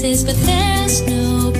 places, but there's no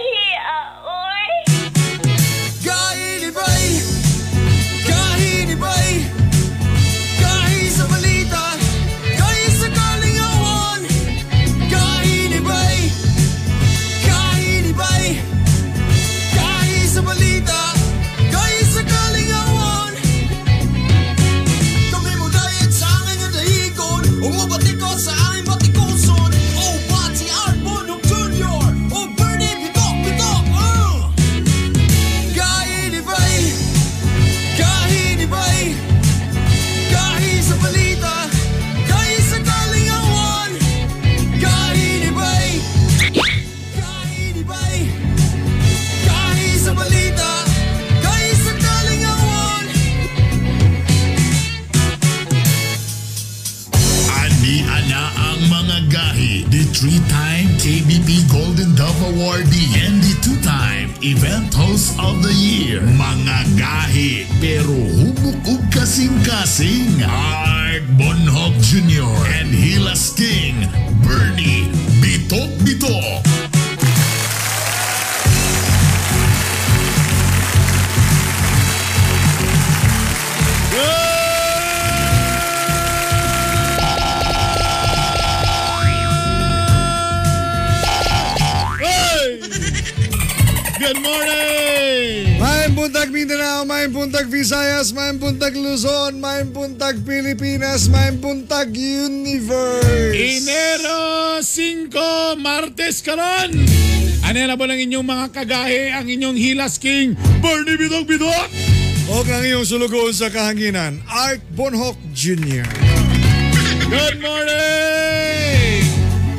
Awardee and the two-time Event Host of the Year. Mga gahi. Pero hubok ug kasing-kasing. Art Bonhoff Jr. and Hilas King. Bernie Bitok Bitok. Good morning! Maayong buntag Mindanao, maayong buntag Visayas, maayong buntag Luzon, maayong buntag Pilipinas, maayong buntag Universe. Enero 5, Martes karon. Na po ng inyong mga kagahe, ang inyong Hilas King, Bernie Bidok Bidok! O ang iyong sulugoon sa kahanginan, Art Bonhock Jr. Good morning!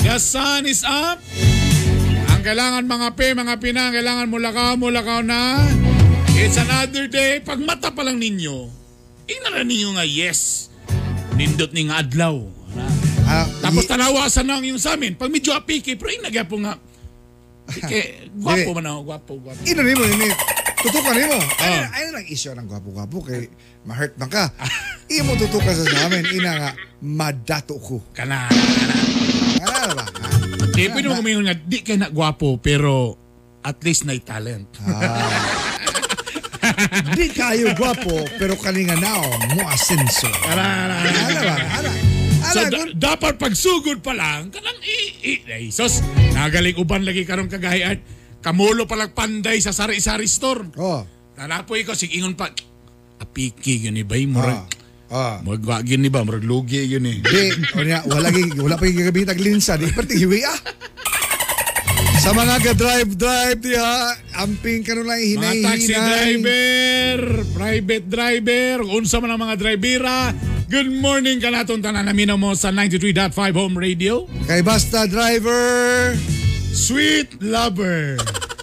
The sun is up. Ang kailangan mga pe, mga pina, ang kailangan mulakaw, mulakaw na. It's another day. Pag mata pa lang ninyo, ingnan ninyo nga yes. Nindot ni nga adlaw. Ah, Tapos tanawasan na yung sa amin. Pag medyo apiki, pero yung nagyapo nga. Pike, gwapo man ako, gwapo, gwapo. ino nimo ini. Tutukan nimo. Ah. Ay, ay lang isyo ng gwapo-gwapo kay ma-hurt man ka. Imo tutukan sa sa amin ina nga madato ko. Kana, kana. Ano ba? Di, pwede mo kumingon nga, di kayo na gwapo, pero at least na talent. Di kayo gwapo pero kaninga nao mo asenso. Kana, kana, kana. Ano ba? Ano? So, da- dapat pagsugod pa lang, kanang i... i ay, sos, nagaling uban lagi karong kagahian. Kamulo palang panday sa sari-sari store. Oh. Nanapoy ko, sige ingon pa, apiki yun ni bay, murag, Ah. murag wagin ni ba, murag lugi yun eh. Di, wala, gi- wala pa yung gagawin tag linsa. Di, pati hiwi ah. Sa mga ga-drive-drive diha, amping ka nun lang Mga taxi hinay-hinay. driver, private driver, unsa man ang mga drivera. Good morning ka naton tanan namin mo sa 93.5 Home Radio. Kay Basta Driver. Sweet Lover.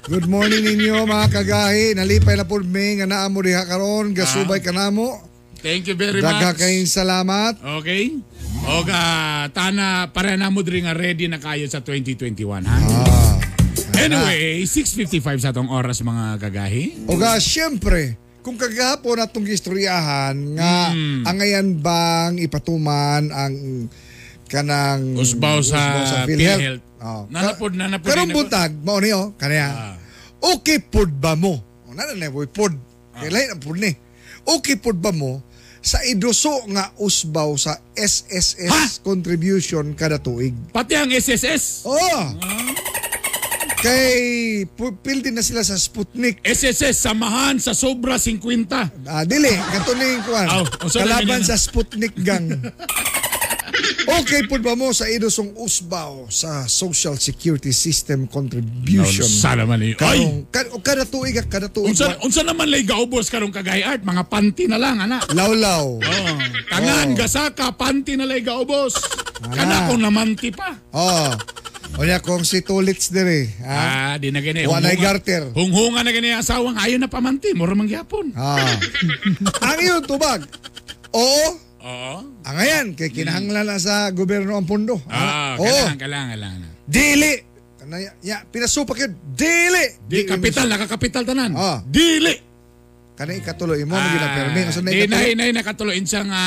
Good morning ninyo mga kagahi. Nalipay na po may nga naa mo diha karon gasubay ka namo. Thank you very Daga much. kayong salamat. Okay? O ga, tana, para na mo diri nga ready na kayo sa 2021, ha? Ah. Anyway, 6.55 sa tong oras mga kagahi. O ga, syempre, kung kagahapon atong gistoryahan nga Hmm. ang ngayon bang ipatuman ang kanang Usbaw sa PhilHealth. Oh. Nanapod, nanapod. Ako. buntag, mao niyo, kaniya. Ah. Okay pod ba mo? O na na pod. Kay lain ang pod ni. Okay pod ba mo sa iduso nga usbaw sa SSS contribution kada tuig. Pati ang SSS. Oh. Kay pu- pildi na sila sa Sputnik. SSS, samahan sa sobra 50. Ah, dili, yung kuwan. Unsa na Kalaban sa Sputnik gang. okay po ba mo sa idusong usbaw sa Social Security System contribution? Unsa naman eh. Ay! Karong, kad, o kada tuig, kada tuig. Unsa, unsa naman lay gaubos karong kagay art? Mga panty na lang, ana. Lawlaw. Oh, tangan, Oh. gasaka, panty na lay gaubos. Ana. Kana ko namanti pa. Oh. O niya kung si Tulits dire. Ah, Ha? di na gani. Wa na'y Hunghunga- garter. Hunghunga na gani ang asawang ayaw na pamanti. Mura mangyapon. Ah. ang iyong tubag. Oo. Oo. Ang ayan, kay kinahanglan na sa gobyerno ang pundo. Ah, Oo. kailangan, kailangan, kailangan. Dili. Kanaya, ya, pinasupak yun. Dili. Di kapital, nakakapital tanan. Ah. Dili. Kana ikatuloy mo, ah, ginapermi. Asa na di na, ikatuloy? na, nakatuloy siya nga,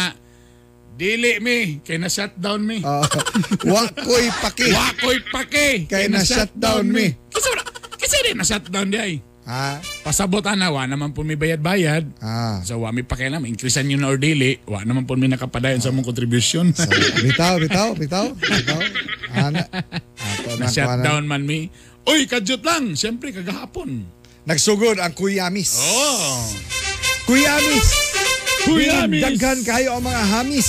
dili mi, kay na shutdown mi. Ah, wa ko'y paki. Wakoy pake, Kay na shutdown mi. Kasi wala, kasi di na shutdown di ay. Ah, Pasabot ana, wa naman po may bayad-bayad. ah. So, wa mi pakialam, increasean yun na or dili, wa naman po may nakapadayon sa mong contribution. So, bitaw, bitaw, bitaw, bitaw. Ana. Ato na shutdown man mi. Uy, kadyot lang, siyempre kagahapon. Nagsugod ang Kuyamis. Oh. Kuyamis. Kuyamis. Daghan kayo ang mga hamis.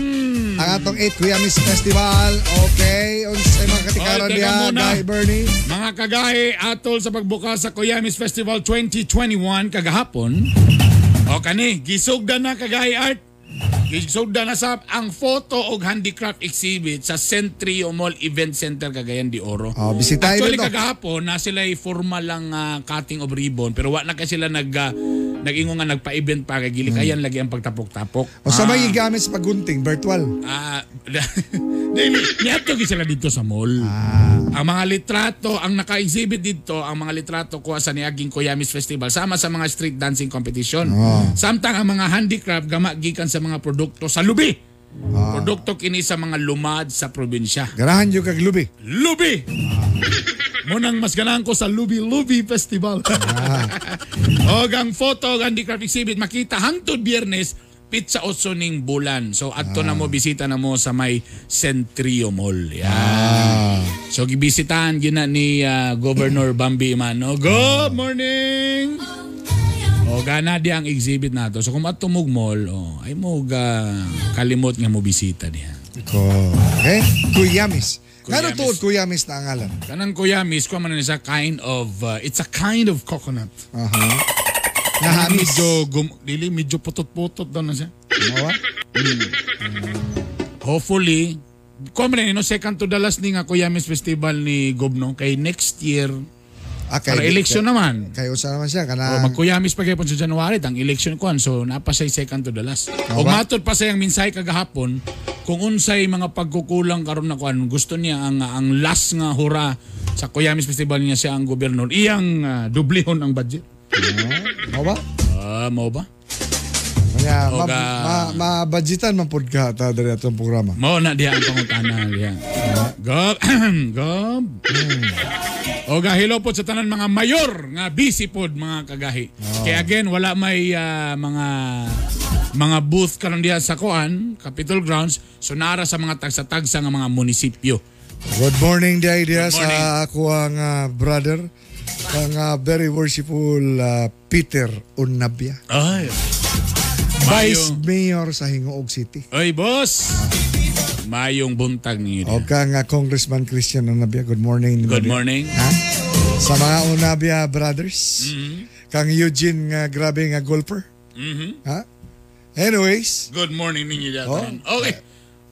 Mm. Ang atong 8 Kuyamis Festival. Okay. Muna. Guy Bernie. Mga kagahi, atol sa pagbukas sa Kuyamis Festival 2021 kagahapon. O kani, gisugdan na kagahi art. Gisugdan na sa ang photo og handicraft exhibit sa Centrio Mall Event Center Cagayan de Oro. Oh, bisitahin Actually nito. kagahapon na sila ay formal lang ah, cutting of ribbon pero wa na kasi sila nag ah, nag-ingo nga nagpa-event pa kay gilikayan lagi ang pagtapok-tapok. O sa may igamit sa pagunting, virtual. Ah, dili, niyato gi sila dito sa mall. Ang mga litrato, ang naka-exhibit dito, ang mga litrato ko sa niaging Koyamis Festival sama sa mga street dancing competition. Samtang ang mga handicraft gama gikan sa mga produkto sa lubi. Produkto kini sa mga lumad sa probinsya. Ganahan yung kaglubi. Lubi! Munang mas ganahan ko sa Lubi Lubi Festival. o ang photo, ang handicraft exhibit, makita hangtod biyernes, pizza oso ning bulan. So adto na mo bisita na mo sa may Centrio Mall. Yan. So gibisitahan gyud na ni ah, Governor Bambi Imano. Good morning. O gana di ang exhibit nato. So kung matumog mall, oh, ay mo ga kalimot nga mo bisita diha. Ko. Okay? Kuyamis. Kuyamis. tuod Kuyamis na ang ngalan? Kanang kuya, miss ko man is a kind of, uh, it's a kind of coconut. Aha. Nahamis. Medyo, gum, dili, medyo putot-putot daw na siya. Mawa? Hopefully, ko man no second to the last ni nga Kuya Miss Festival ni Gobno kay next year Ah, para election naman. Kayo sa naman O siya. Kana, magkuyamis pa gyapon sa January ang election kon so napa siya second to the last. O ba? matod pa sayang minsay kagahapon kung unsay mga pagkukulang karon na kuan gusto niya ang ang last nga hura sa Kuyamis Festival niya siya ang gobernador iyang uh, dublihon ang budget. Mawa? Ah, mo ba? Kanya, ma, Oga. ma, ma-budgetan man pod ka ta diri atong programa. Mo na diha ang pangutana diha. Gob, gob. O gahilo po sa tanan mga mayor nga busy pod mga kagahi. Kaya again wala may ah, mga mga booth karon diha sa Kuan, Capitol Grounds, so nara sa mga tagsa-tagsa nga mga munisipyo. Good morning di idea Good morning. sa ako ang ah, brother ang ah, very worshipful ah, Peter Unabia. Ay. Vice Mayo. Mayor sa Hingoog City. Oy, boss. Mayong buntag niyo. O kang ah, Congressman Christian Unabia. Good morning. Good morning. Ha? Sa mga Unabia brothers. Mm-hmm. Kang Eugene nga grabe nga golfer. Mhm. Ha? Anyways, Good morning ninyo diha. Oh. Okay.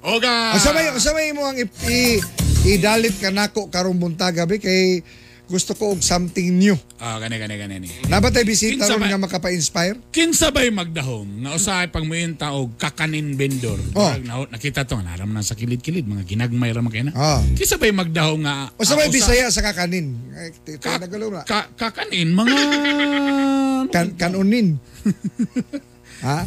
Oga. Asa may asa may mo ang i- i- idalit ka nako karong buntag gabi kay gusto ko og something new. Ah, kani kani kani ni. Nabatay bisita Kinsa ron nga makapa-inspire? Kinsa ba'y magdahom nga usahay pag muinta og kakanin vendor. Oh. Na- nakita to naram na sa kilid-kilid mga ginagmay ra makina. Ah. Kinsa ba'y magdahom nga ah, usa- bisaya sa kakanin. Ka, ka- kakanin mga Kan kanunin. ha?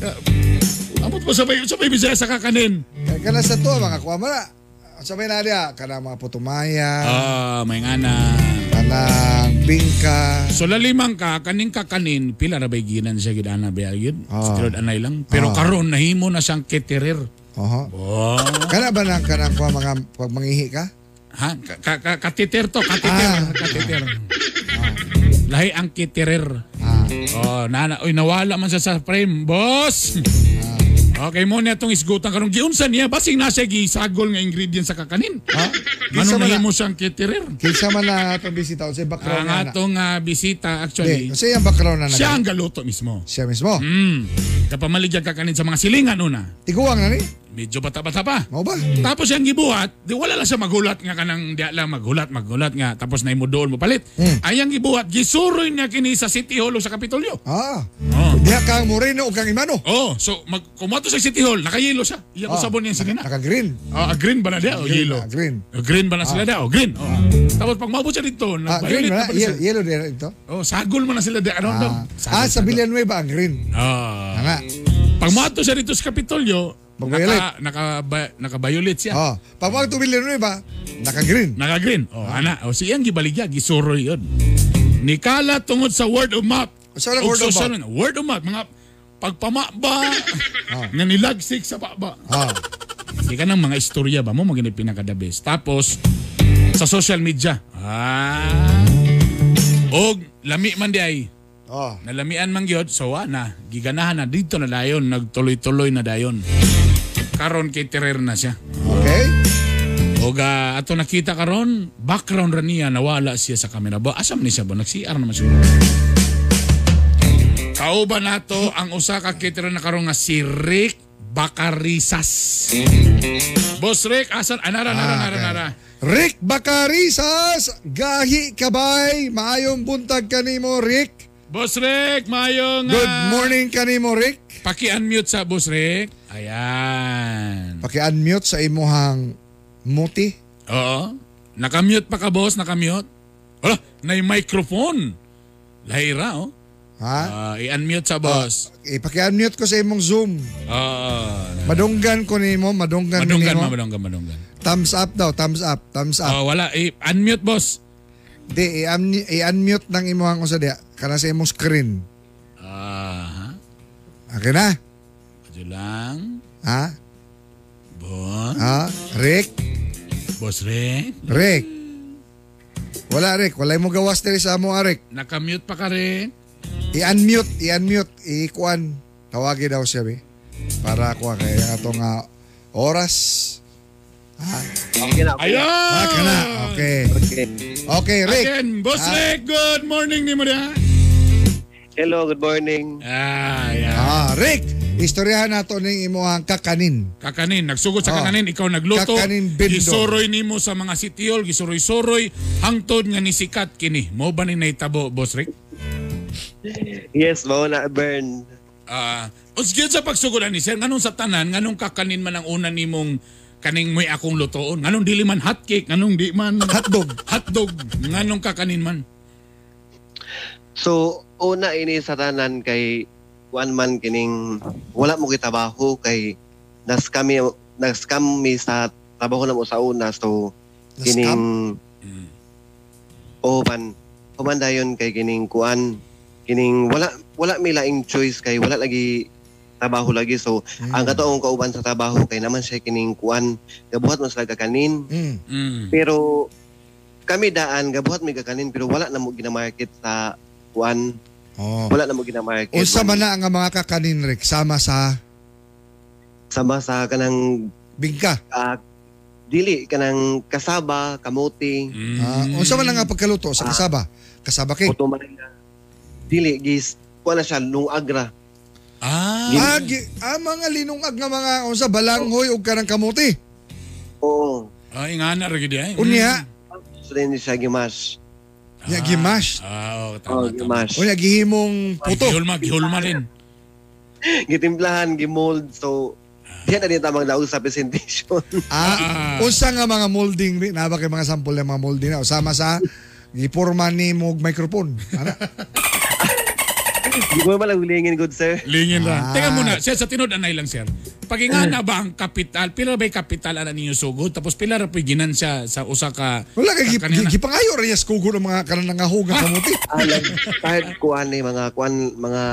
Amot mo sabay sabay bisaya sa kakanin. Kaya kana sa to mga kuha mara. Sa may nadia kana mga putumaya. Ah, may ngana. kanang bingka. So lalimang ka, kaning kakanin, pila na ba'y ginan siya gidana ba yun? Ah. Tilod anay lang. Pero Ah. karon nahimo na siyang ketirer. Oho. Wow. Kana ba nang kanang kuha mga pag mangihi ka? Ha? Ka- ka- ka- Katiter to, katiter. Ah. Katiter. Lahi ang kitirer. Ah. Oh, nana, oy nawala man siya sa frame, boss. Okay mo na itong isgutan karon giunsa niya basing nasa gisagol nga ingredients sa kakanin. Ha? Ano Kinsa man na, nahimo siyang kitirer? kinsa man na atong bisita o sa background Ang na. atong ah, bisita actually, kasi yung background na na. siya ang galuto mismo. Siya mismo. Mm. Kapamaligyan kakanin sa mga silingan una. Tiguang na ni. Medyo bata-bata pa. Mo ba? Tapos siyang gibuhat, di wala lang siya magulat nga kanang di lang magulat, magulat nga tapos na imudol mo palit. Hmm. Ayang gibuhat, gisuroy niya kini sa City Hall o sa Kapitolyo. Ah. Oh. Diha kang Moreno o kang Imano. Oh, so mag kumato sa City Hall, nakayelo siya. Iya ko Ah. sabon niya sinina. Naka-green. Ah, green ba na dia o Green yelo? na, green. Oh, green ba na sila dia? Oh, green. Oh. Tapos pag maabot siya dito, Ah, green pala siya. Yellow, yellow din ito. Oh, sagol man na sila dia. Ano daw? Ah, ah, sa Villanueva ang green. Ah. Nga. Pag mato siya dito sa Kapitolyo, Naka, naka, naka-violate siya. Oh, pag wag to Villanueva, naka-green. Naka-green. Oh, ana. O siyang gibaligya, gisuroy yun. Nikala tungod sa word of mouth. Sa Og word of mouth? Word of mouth. Mga pagpama ba nga nilagsik sa baba. Ah. Di ka ng mga istorya ba mo maginip pinakada best. Tapos sa social media. Ah. Og lami man di ay. Oh. Nalamian man gyud so na giganahan na dito na dayon nagtuloy-tuloy na dayon. Karon kay terer na siya. Okay. O ga ato nakita karon background ra niya nawala siya sa camera. Ba asam ni siya ba nag-CR naman siya. Kauban nato ang usa ka caterer na karon nga si Rick Bakarisas. Boss Rick, asan? Anara, nara, Ah, nara, okay. nara. Rick Bacarisas, gahi kabay, maayong buntag kanimo Rick. Boss Rick, mayong... Good ah, morning kanimo Rick. Paki-unmute sa Boss Rick. Ayan. Paki-unmute sa imuhang muti. Oo. Nakamute pa ka, boss? Nakamute? Wala, na microphone. Lahira, oh. Ha? Ah, i-unmute sa boss. Ipaki-unmute ko sa imong Zoom. Oo. Madunggan ko nimo, madunggan, madunggan, nimo. ma, madunggan, madunggan. Thumbs up daw, thumbs up, thumbs up. Oh, wala, i-unmute, boss. Di, i-un- i-unmute ng imuhang usa diha kana sa imong screen. Ah, Okay na? Medyo lang. Ha? Boss. Ha? Rick? Boss Rick. Rick? Wala Rick, wala mo gawas diri sa amo Rick. Nakamute pa ka rin. I-unmute, i-unmute, i-kuan. Tawagi daw siya, be. Para kuha kay atong nga oras. Okay na. Ayun! Ah, kana. Okay. Okay. Okay, Rick. Again, Boss Ah. Rick, good morning ni mo na. Hello, good morning. Ah, yeah. Ah, Rick, istoryahan nato ning imong kakanin. Kakanin, nagsugod sa Oh. kakanin, ikaw nagluto. Kakanin bindo. Gisuroy nimo sa mga sitiol, gisuroy-suroy, hangtod nga ni sikat kini. Mo ba ni naitabo, Boss Rick? Yes, mao na burn. Ah, uh, gyud sa pagsugodan ni sir, nganong sa tanan, nganong kakanin man ang una nimong kaning may akong lutoon. Nganong dili man hot cake, nganong di man Hotdog. hotdog, nganong kakanin man. So, una ini sa tanan kay one man kining wala mo kitabaho kay nas kami nas kami sa trabaho na mo sa una. So kining o pan pamandayon kay kining kuan. Kining wala wala mi laing choice kay wala lagi trabaho lagi. So ang katuong kauban sa trabaho kay naman siya kining kuan. Gabuhat mo sila kakanin Mm. Mm. Pero kami daan gabuhat mi kakanin pero wala na mo gina-market sa kuan. Oh. Wala na mo gina-market. Unsa man na ang mga kakanin, Rick? Sama sa sama sa kanang bingka. ah, dili kanang kasaba, kamote, Mm. Ah, unsa man na nga pagkaluto sa kasaba? Kasaba cake. puto man na. Dili gis kuan na siya nung agra. Ah, Ah, gi, ah, mga linungag nga mga unsa balanghoy ug kanang kamuti. Oo. ah ingana ra gyud ay. Unya, So din siya gimas. Nya gimash. Ah, oh, Oh, tama, tama. gimas. Unya gihimong puto. Gihulma, gihulma rin. Gitimplahan, gimold. So diyan na din tamang daog sa presentation. Ah, Ah. unsa nga mga molding Rick? Na ba kay mga sample ng mga molding na usama sa giporma ni mo microphone. Ana. Di ko malagulingin good sir. Lingin Ah. ra. Teka muna, sir, sa tinod anay lang, sir. pagingana ba ang kapital? Pila ba kapital ana ninyo sugod? Tapos pila ra pa ginansya sa usa ka Wala ka- gipangayo ra niya sa kugo ng mga kanang nangahuga kamuti. Ah, nag-start kuan ni mga kuan mga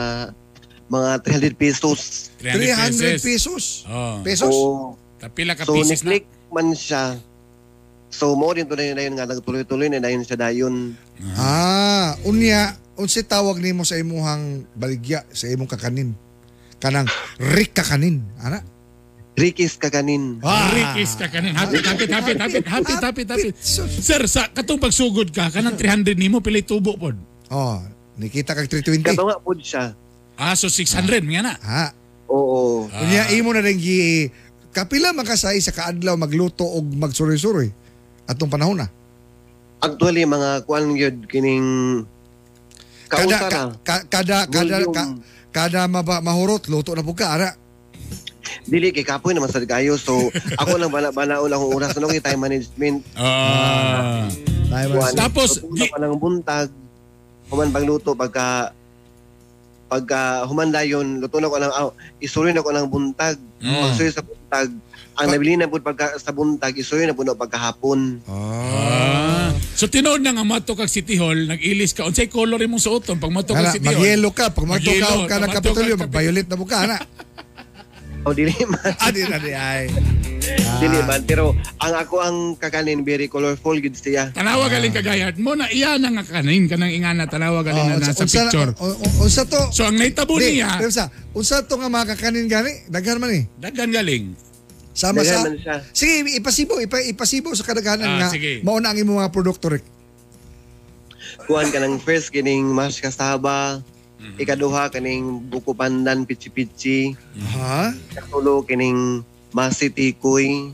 mga 300 pesos. 300 pesos. pesos. Oh. Pesos. Ta- Pila ka So pieces na? ni-click man siya. So mo din to na yun, na yun nga nagtuloy-tuloy na dayon siya dayon. Ah, unya unsa tawag nimo sa imuhang baligya sa imong kakanin? Kanang Rick kakanin, ana? Rikis kaganin. Ah. Rikis ka kanin. Hapit, hapit, hapit, hapit, hapit, hapit, hapit. Sir, sa katong pagsugod ka, kanang 300 nimo pila tubo pod. Oh, nikita kag 320. Kato nga po siya. Ah, so 600 nga na. Ha. Oo. Unya imo na rin gi kapila ka sa isa ka adlaw magluto og magsuroy-suroy atong panahon na. Actually mga kuan gyud kining Kada na. ka, ka- kada kada Volume. ka, kada maba, mahurot luto na ka ara. Dili kay kapoy naman sa kayo. So ako lang bala balaon akong oras no kay time management. Ah. Kuan. Tapos, di- pa ng buntag. Human pagluto pagka pagka humanda yon luto na ko ng oh, isuloy na ko ng buntag. Mm. Pagsuloy sa buntag. Ang nabili na po pagka sa buntag isuloy na po na pagkahapon. Ah. So tinuod na nga mato kag City Hall, nag-ilis ka. Unsay color imong suoton pag mato kag City Hall? mag-yellow ka pag Mag-yellow, matukaw ka ng matukaw kapitulyo ka- mag-violet na mo ka ana. O dili man. Ah, di na di ay. Dili man. Pero ang ako ang kakanin very colorful gid siya. Tanawa galing kagayat mo na iya na nga kanin kanang ingana tanawa galing Oh, na nasa unsa- picture. un- un- Unsa to? So ang naitabo Di, niya, pero sa unsa to nga mga kakanin gani? Daghan man eh. daghan galing. Sama Daghan sa man siya. Sige, ipasibo, ipa, ipasibo sa kadaghanan Ah, nga sige. mao na ang imong mga produkto Rick. Kuan ka ng first kining mas kasaba. Ikaduha kaning buko pandan pichi-pichi. Ha? Katulo kining masi tikoy.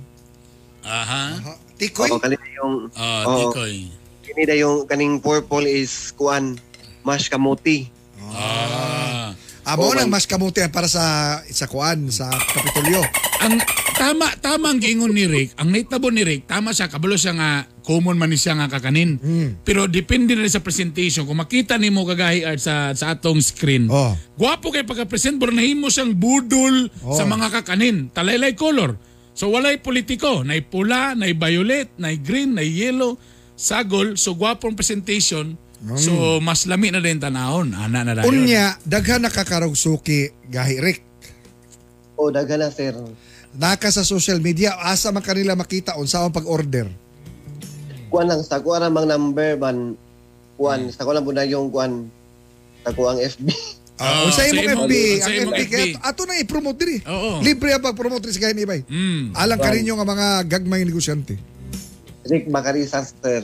Aha. Ha? Tikoy? O kanina yung Ah, Oo. tikoy. kanina yung kaning purple is kuan mash kamuti. Ah. Ah, mao Oh, nang mas kamutihan para sa sa kuan sa Kapitolyo. Ang tama tama ang giingon ni Rick, ang naitabo ni Rick, tama siya kabalo siya nga common man siya nga kakanin. Mm. Pero depende na rin sa presentation. Kung makita nimo kagahi art sa sa atong screen. Oh. Gwapo kay pagka-present pero nahimo siyang budol Oh. sa mga kakanin. Talaylay color. So walay politiko, nay pula, nay violet, nay green, nay yellow, sagol. So gwapong presentation. So mas lami na din tanahon. Ana na dayon. Unya, daghan nakakarog suki gahi Rick. O daghan na sir. Naka sa social media asa man kanila makita unsa ang pag-order. Kuan lang sa kuan ang mga number ban kuan sa kuan lang po na yung kuan sa kuang FB. Ah, Oh, unsa sa imong FB? sa Ang imong FB kaya ato na i-promote diri. Oo. Libre ang pag-promote diri sa gahin ibay. Mm. Alang kaninyo nga mga gagmay negosyante. Rick Macarisas sir.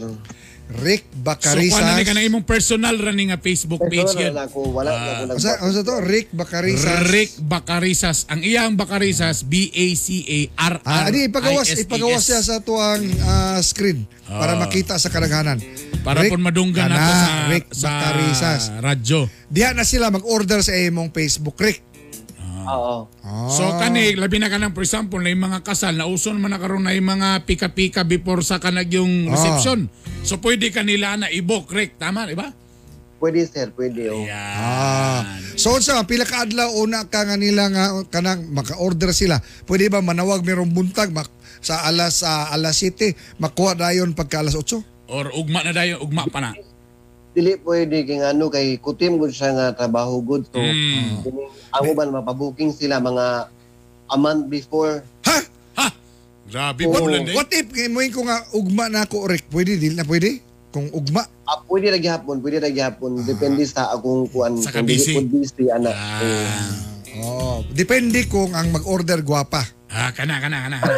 Rick So Bacarisas. kuan na ka na imong personal running nga Facebook page na ako wala na ako Unsa unsa to? Rick Bacarisas. Rick Bacarisas. Ang iyang Bacarisas, B-A-C-A-R-R-I-S-A. Ah, adi ipagawas ipagawas siya sa tuang ah, screen para Ah. makita sa kadaghanan. Para Rick pun madunggan nato sa, Rick sa radyo. Diha na sila mag-order sa imong Facebook, Rick. Oo. Ah. So kani, labi na ka ng for example, na yung mga kasal, nauson man na karon na yung mga pika-pika before sa kanag yung Ah. reception. So pwede kanila na i-book, Rick. Tama, di ba? Pwede sir, pwede oh. Ah. Yan. So unsa pila ka adlaw una ka nga nila nga kanang maka-order sila. Pwede ba manawag merong buntag mak sa alas sa alas 7 makuha dayon pagka alas 8? Or ugma na dayon, ugma pa na. Dili pwede kay ano kay kutim gud siya nga trabaho gud so Mm. kining amo ban mapabuking sila mga a month before. Ha? Ha? Grabe po lang What if ngayon ko nga ugma na ako Rick? Pwede dili na pwede? Kung ugma. Ah, pwede ra gyapon, pwede ra gyapon depende sa akong kuan Sa kung kabisi. ko busy ana. Ah. Oh, depende kung ang mag-order gwapa. Ah, kana, kana, kana. kana.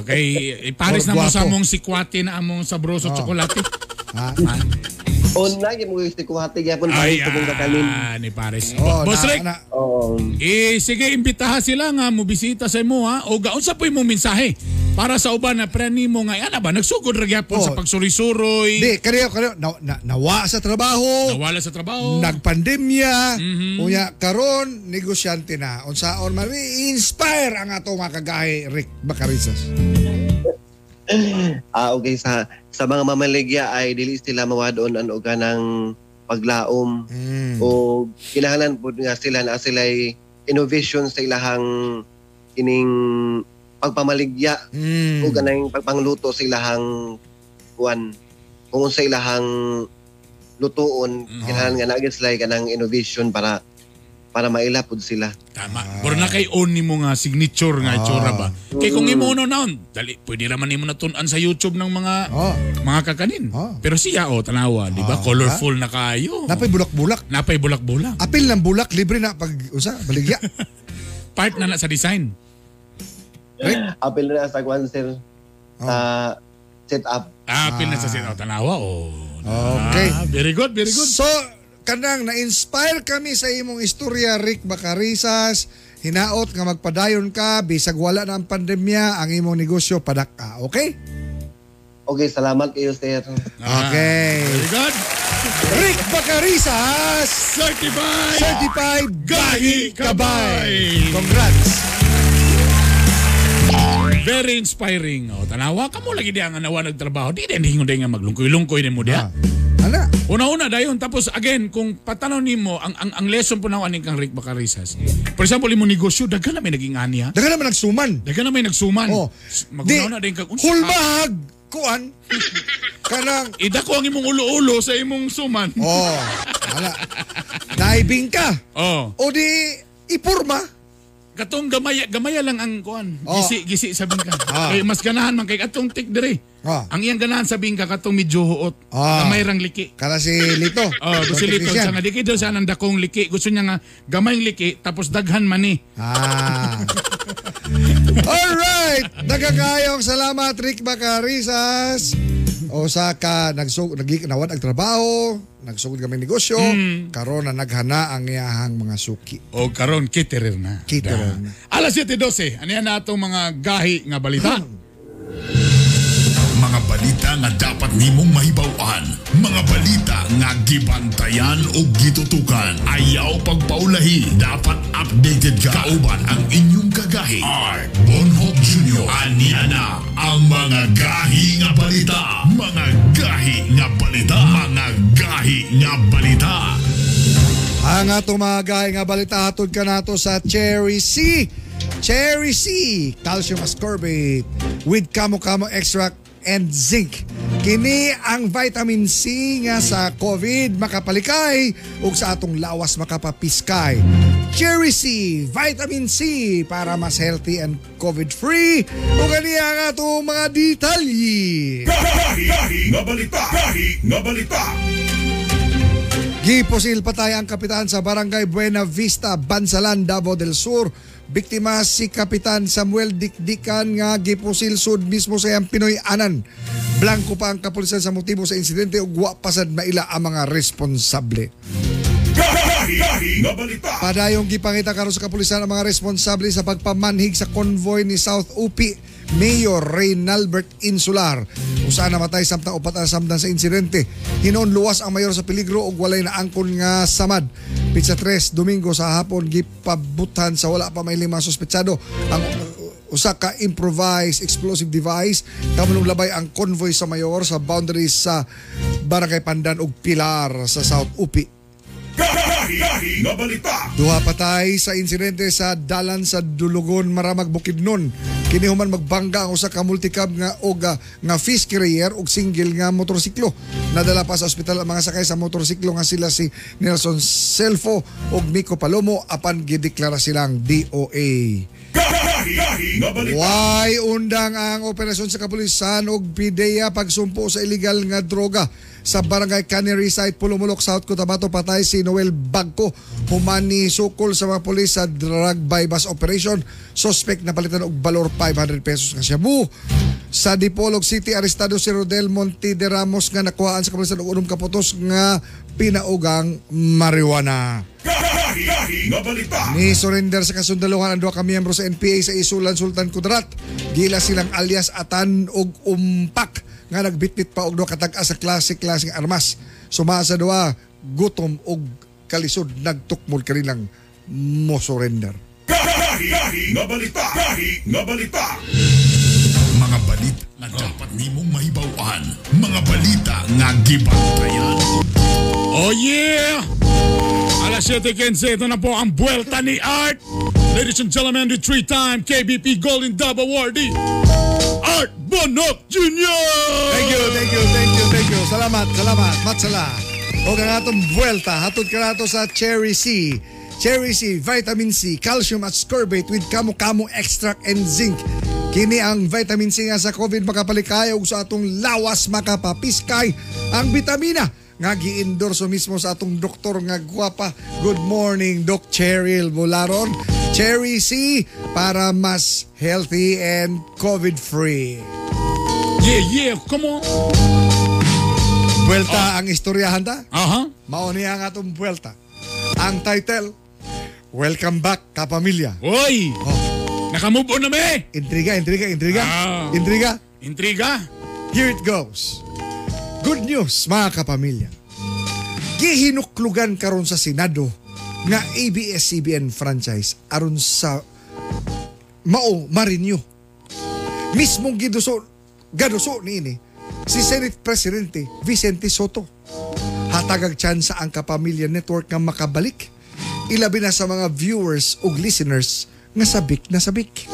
Okay, ipares na mo sa among sikwate na among sabroso Oh. tsokolate. Ha? On lagi mo gusto ko hati gyapon Ay, pa ko kakanin. ah, ni Pares. Oh, Boss na- Rick, na- Oo. eh, sige, imbitaha sila nga mo bisita sa imo ha. O gaon sa po imong mensahe para sa uban na preni mo nga, ana ba, nagsugod ra gyapon Oh. sa pagsuri-suroy, Di, kaniyo, kaniyo, na, na, nawa sa trabaho, nawala sa trabaho. nagpandemya, Mhm. unya karon negosyante na. Unsaon man inspire ang ato mga kagahi Rick Bacarisas. Ah, okay sa sa mga mamaligya ay dili sila mawadon ano kanang paglaom Mm. o kinahanglan pud nga sila na sila'y innovation sa ilahang kining pagpamaligya Mm. o ganang pagpangluto sa ilahang kuan kung sa ilahang lutuon Mhm. kinahanglan nga naagid sila kanang innovation para para mailapod sila Tama. Pero na kay on nimo nga signature nga itsura ba. Kay kung imo no naon, dali pwede raman nimo natun-an sa YouTube ng mga Oh. mga kakanin. Oh. Pero siya oh tanawa, di ba? Ah, Colorful na kayo. Napay bulak-bulak. Napay bulak-bulak. Apil ng bulak, libre na pag usa, baligya. Part na na sa design. apil na sa kuan sir sa setup Ah, apil na sa oh, tanawa oh. Okay. Ah, very good, very good. So, kanang na-inspire kami sa imong istorya, Rick Bacarisas. Hinaot nga magpadayon ka, bisag wala na ang pandemya, ang imong negosyo padak ka. Okay? okay salamat kayo sir Ah, Okay. Very good. Rick Bacarisas! Certified. Certified Gahi Kabay! Congrats! Very inspiring. Oh, tanawa ka mo lagi di ang anawa nagtrabaho. Di din hingon din nga maglungkoy-lungkoy din mo diha. Ana? Una-una dayon tapos again kung patanaw nimo ang ang, ang lesson po na aning kang Rick Bacarisas. For example, imo negosyo daghan na may naging anya. Daga naman nagsuman. Daghan na may nagsuman. Oh. Magunaw na din kag unsa. hulbahag! Kuan? Kanang, Ida ko ang imong ulo-ulo sa imong suman. oh, ala. Diving ka. Oh. O di, ipurma. Katong gamaya gamaya lang ang kuan. Oh. Gisi gisi sa bingka. Ah. Kay mas ganahan man kay katong tik dire. Ah. Ang iyang ganahan sa bingka katong medyo huot. Ah. Gamay rang liki. Kana si Lito. Oh, gusto lito Politician. sa nga di kay sa nang dakong liki. Gusto niya nga gamayng liki tapos daghan man ni. Ah. Alright! Nagkakayong salamat, Rick Bacarisas. O sa ka, nagsug, nag, nawad ang trabaho, nagsugod kami negosyo, karon na naghana ang iyahang mga suki. O karon kiterer na. Kiterer na. Alas 7:12. Ano yan na atong mga gahi nga balita? Balita nga dapat nimong mahibaw-an. Mga balita nga gibantayan o gitutukan. Ayaw pagpaulahi. Dapat updated ka. Kauban ang inyong kagahi. Art Bonhoff Jr. Ania na ang mga gahi nga balita. Mga gahi nga balita. Mga gahi nga balita. Ang atong mga gahi nga balita hatod ka nato sa Cherry C. Cherry C, calcium ascorbate with kamo-kamo extract and zinc. Kini ang vitamin C nga sa COVID makapalikay ug sa atong lawas makapapiskay. Cherry C, vitamin C para mas healthy and COVID-free. Ug ani ang atong mga detalye. Gahi, gahi nga balita. Gahi nga balita. Giposil patay ang kapitan sa Barangay Buena Vista, Bansalan, Davao del Sur. Biktima si Kapitan Samuel Dikdikan nga giposil sud mismo sa iyang Pinoy anan. Blanco pa ang kapulisan sa motibo sa insidente ug wa pasad maila ang mga responsable. Padayong gipangita karon sa kapulisan ang mga responsable sa pagpamanhig sa convoy ni South UP Mayor Reynalbert Insular. Usa namatay samtang upat ang samdan sa insidente. Hinoon luwas ang mayor sa peligro ug walay na angkon nga samad. Pizza 3 Domingo sa hapon gipabutan sa wala pa may lima suspetsado ang usa ka improvised explosive device kamunong labay ang convoy sa mayor sa boundaries sa Barangay Pandan ug Pilar sa South Upi. Balita. Duha patay sa insidente sa dalan sa Dulugon Maramag Bukidnon. Kini human magbangga ang usa ka multicab nga og ah, nga fish carrier ug single nga motorsiklo. Nadala pa sa ospital ang mga sakay sa motorsiklo nga sila si Nelson Selfo ug Miko Palomo apan gideklara silang DOA. Why undang ang operasyon sa kapulisan ug PIDEA pagsumpo sa illegal nga droga sa barangay Cannery Site, Pulumulok, South Cotabato patay si Noel Bagco humani sukol sa mga pulis sa drug bypass operation suspect na palitan og balor 500 pesos nga shabu sa Dipolog City arestado si Rodel Monte de Ramos nga nakuhaan sa kapulisan og unom ka putos nga pinaugang marijuana. Ni surrender sa kasundaluhan ang duha ka miyembro sa NPA sa Isulan Sultan Kudrat. Gila silang alias Atan ug Umpak nga nagbitbit pa og duha ka tag-a sa klase-klaseng armas. Suma sa duha gutom ug kalisod nagtukmol kanilang mo surrender. Gahi, gahi nga balita. Gahi nga balita. Mga balita nga dapat nimong mahibaw-an. Mga balita nga gibantayan. Oh yeah! Alas Alas 7.15, ito na po ang buwelta ni Art. Ladies and gentlemen, the three-time KBP Golden Dove awardee, Bonok Jr. Thank you, thank you, thank you, thank you. Salamat, salamat, matsala. O ka nga buwelta, hatod ka na sa Cherry C. Cherry C, vitamin C, calcium at scorbate with kamo-kamo extract and zinc. Kini ang vitamin C nga sa COVID makapalikayog sa atong lawas makapapiskay ang vitamina nga gi-endorso mismo sa atong doktor nga gwapa. Good morning, Doc Cheryl Bularon. Cherry C para mas healthy and COVID-free. Yeah, yeah, come on. Buwelta ang istoryahan ta. Aha. Mao niya ang atong buwelta. Ang title, Welcome Back Kapamilya. Hoy! Nakamove on na me! Intriga, intriga, intriga. Ah. Intriga. Intriga? Here it goes. Good news, mga kapamilya. Gihinuklugan karon sa Senado nga ABS-CBN franchise aron sa Mao Marinyo. Mismong giduso gaduso niini si Senate Presidente Vicente Soto. Hatagag tsansa ang Kapamilya Network nga makabalik. Ilabi na sa mga viewers ug listeners nga sabik na sabik.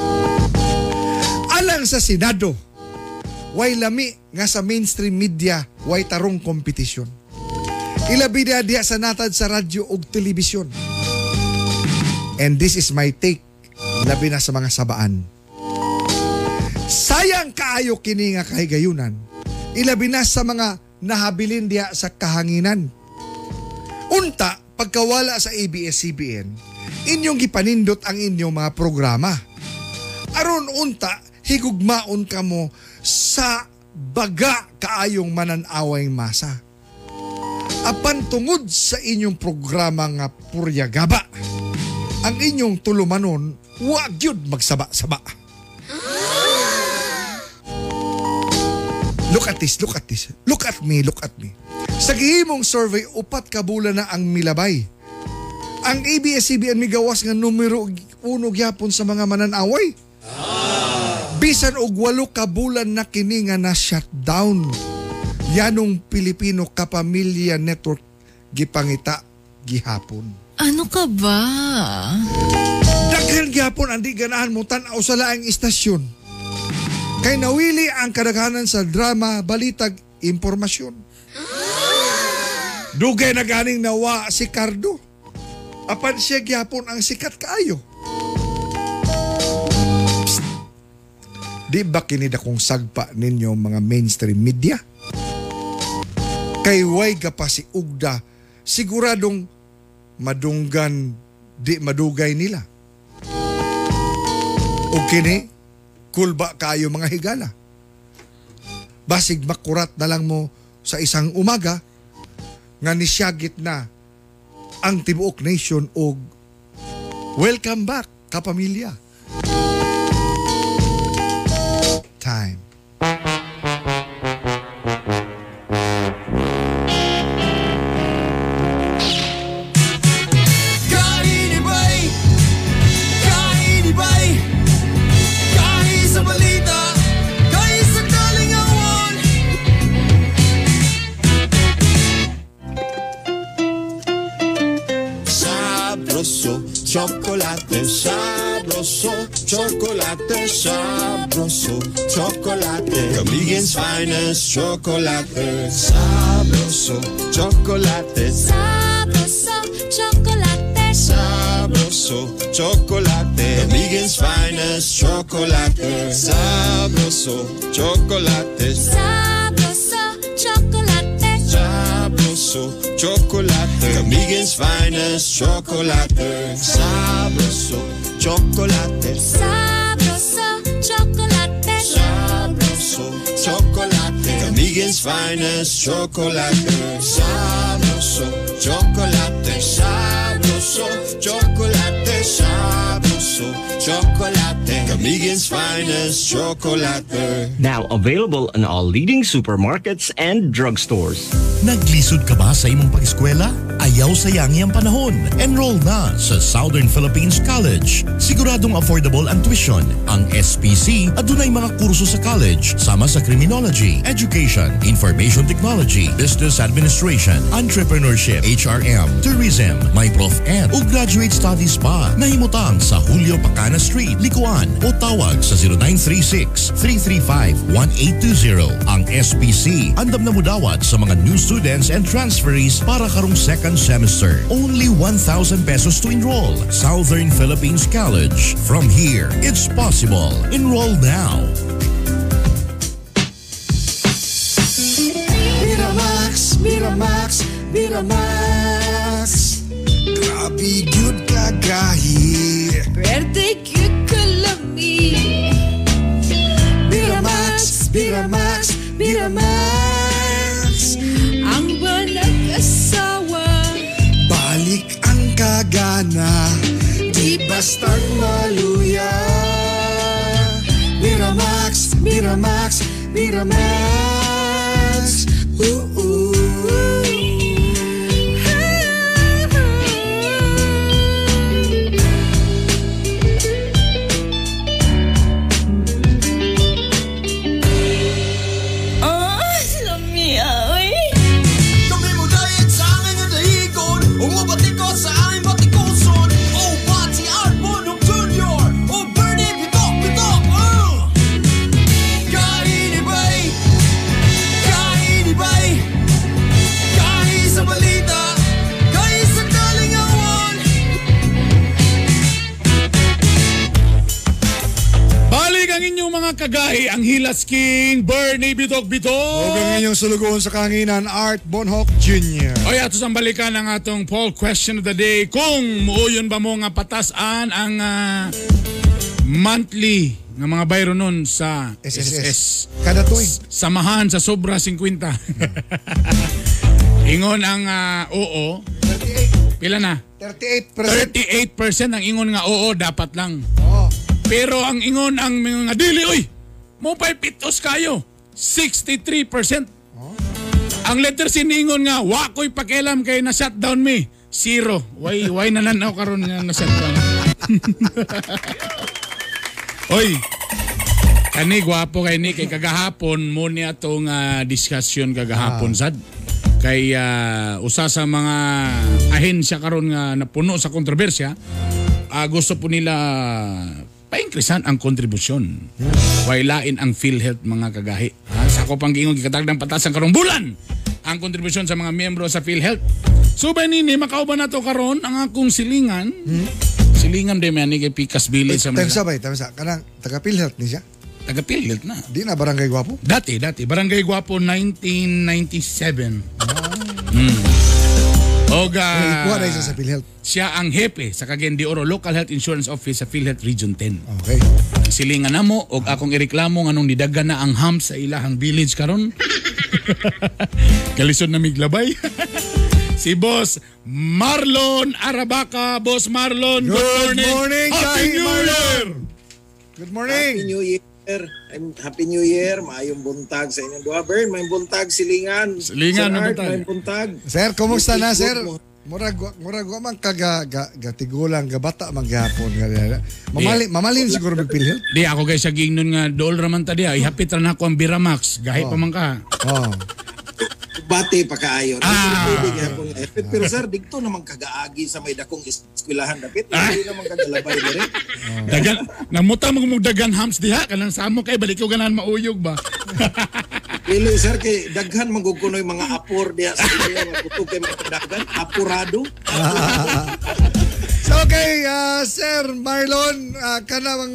Alang sa Senado, way lami nga sa mainstream media way tarong kompetisyon. Ilabi na diha sa natad sa radyo ug telebisyon. And this is my take labi na sa mga sabaan. Sayang kaayo kini nga kahigayunan. Ilabi na sa mga nahabilin diha sa kahanginan. Unta, pagkawala sa ABS-CBN, inyong gipanindot ang inyong mga programa. Aron unta, higugmaon ka mo sa baga kaayong mananaway masa. Apan tungod sa inyong programa nga puryagaba, ang inyong tulumanon, wag yun magsaba-saba. Look at this, look at this. Look at me, look at me. Sa gihimong survey, upat ka bulan na ang milabay. Ang ABS-CBN migawas nga numero uno gyapon sa mga mananaway. Bisan og walo ka bulan na kini nga na shutdown. Yanong Pilipino Kapamilya Network gipangita gihapon. Ano ka ba? Daghan gyapon ang di ganahan mo tan-aw sa laing istasyon. Kay nawili ang kadaghanan sa drama, balitag, impormasyon. Dugay na ganing nawa si Cardo. Apan siya gyapon ang sikat kaayo. Psst. Di ba kinida kong sagpa ninyo mga mainstream media? Kay way ka pa si Ugda, siguradong madunggan di madugay nila. O kini, kulba kayo mga higala. Basig makurat na lang mo sa isang umaga nga nisyagit na ang tibuok nation og welcome back kapamilya. Time. Chocolate. Kamigen's finest chocolate, sabroso, chocolate, Sabroso, chocolate. sabroso, chocolate. Kamigen's finest chocolate, sabroso, chocolate, Sabroso, chocolate. sabroso, chocolate. Kamigen's finest chocolate, sabroso, chocolate. Sabroso, chocolate. Kamigen's finest chocolate. Sabroso, chocolate. Sabroso, chocolate. Sabroso, chocolate. Camigan's finest chocolate. Now available in all leading supermarkets and drugstores. Naglisod ka ba sa imong pag-eskwela? Ayaw sayangi ang panahon. Enroll na sa Southern Philippines College. Siguradong affordable ang tuition. Ang SPC adunay mga kurso sa college sama sa criminology, education, information technology, business administration, entrepreneurship, HRM, tourism, may prof ed o graduate studies pa. Nahimutang sa Julio Pacana Street, Likuan o tawag sa 0936-335-1820. Ang SPC andam na mudawat sa mga new students and transferees para karong second semester. Only 1,000 pesos to enroll. Southern Philippines College. From here, it's possible. Enroll now. Miramax, Miramax, Miramax. Grabe good kagahi. Birthday kalami. Miramax, Miramax, Miramax. Ang banag asawa. Balik ang kagana, di bastang maluya. Miramax, Miramax, Miramax. Ooh, Hilas King, Bernie Bitok Bitok. Huwag ang inyong sulugoon sa kanginan, Art Bonhoc Jr. O ato ang balikan ang atong poll question of the day. Kung muuyon ba mo nga patasan ang ah, monthly nga mga bayro nun sa SSS. Kada tuig. Samahan sa sobra 50. ingon ang ah, oo. 38. Pila na? 38%. 38% ang ingon nga oo dapat lang. Oh. Pero ang ingon ang mga dili, uy, mo pa'y pitos kayo. 63%. Ang letter C ningon nga, wako'y pakialam kay na shutdown me. Zero. Why, why nananaw karon nga na shutdown? Oy, kani gwapo kay ni kay kagahapon mo niya tong ah, discussion kagahapon sad. Kay ah, usa sa mga ahensya karon nga napuno sa kontrobersya, ah, gusto po nila paingkrisan ang kontribusyon. Wailain ang PhilHealth mga kagahi. Ha? Sa ako pang giingog gikatagdang patasan karong bulan ang kontribusyon sa mga miyembro sa PhilHealth. So ba nini makauban na to karon ang akong silingan. Silingan din man ni kay Village sa Manila. sa bay, time sa. Kanang taga PhilHealth ni siya. Taga PhilHealth na. Di na barangay gwapo. Dati, dati. Barangay Guapo, 1997. Mm. Og ah, Ikuha na isa sa PhilHealth. siya ang hepe sa Cagayan de Oro Local Health Insurance Office sa PhilHealth Region 10. Okay. Ang silingan namo og akong ireklamo nganong nidagan na ang hams sa ilahang village karon. Kalisod na miglabay. si Boss Marlon Arabaca. Boss Marlon, good, Good morning, Happy Kahit New Marlon. Year! Good Happy morning. New Year. I'm Happy New Year. Maayong buntag sa inyong duha. Bern, may buntag silingan. Silingan, Art, buntag. may buntag. Sir, kumusta na, sir? Murag murag wa man kaga ga, gatigulang gabata man gihapon ga. Mamali mamalin siguro mig PhilHealth. Di ako kay sa gingnon nga dool raman ta diha. Ihapit ra na ako ang Biramax. Gahi pa man ka. Oh. Bati pa kaayo. Ah. Effort. Pero sir, digto naman kagaagi sa may dakong eskwelahan dapit. Hindi naman kagalabay dire. Dagan, namuta mo mong dagan hams diha kanang samo kay balik ko ganan mauyog ba. Pili sir kay daghan magugkunoy mga apor diha sa inyo nga kutob kay mga daghan apurado. So okay, uh, Sir Marlon, uh, kanang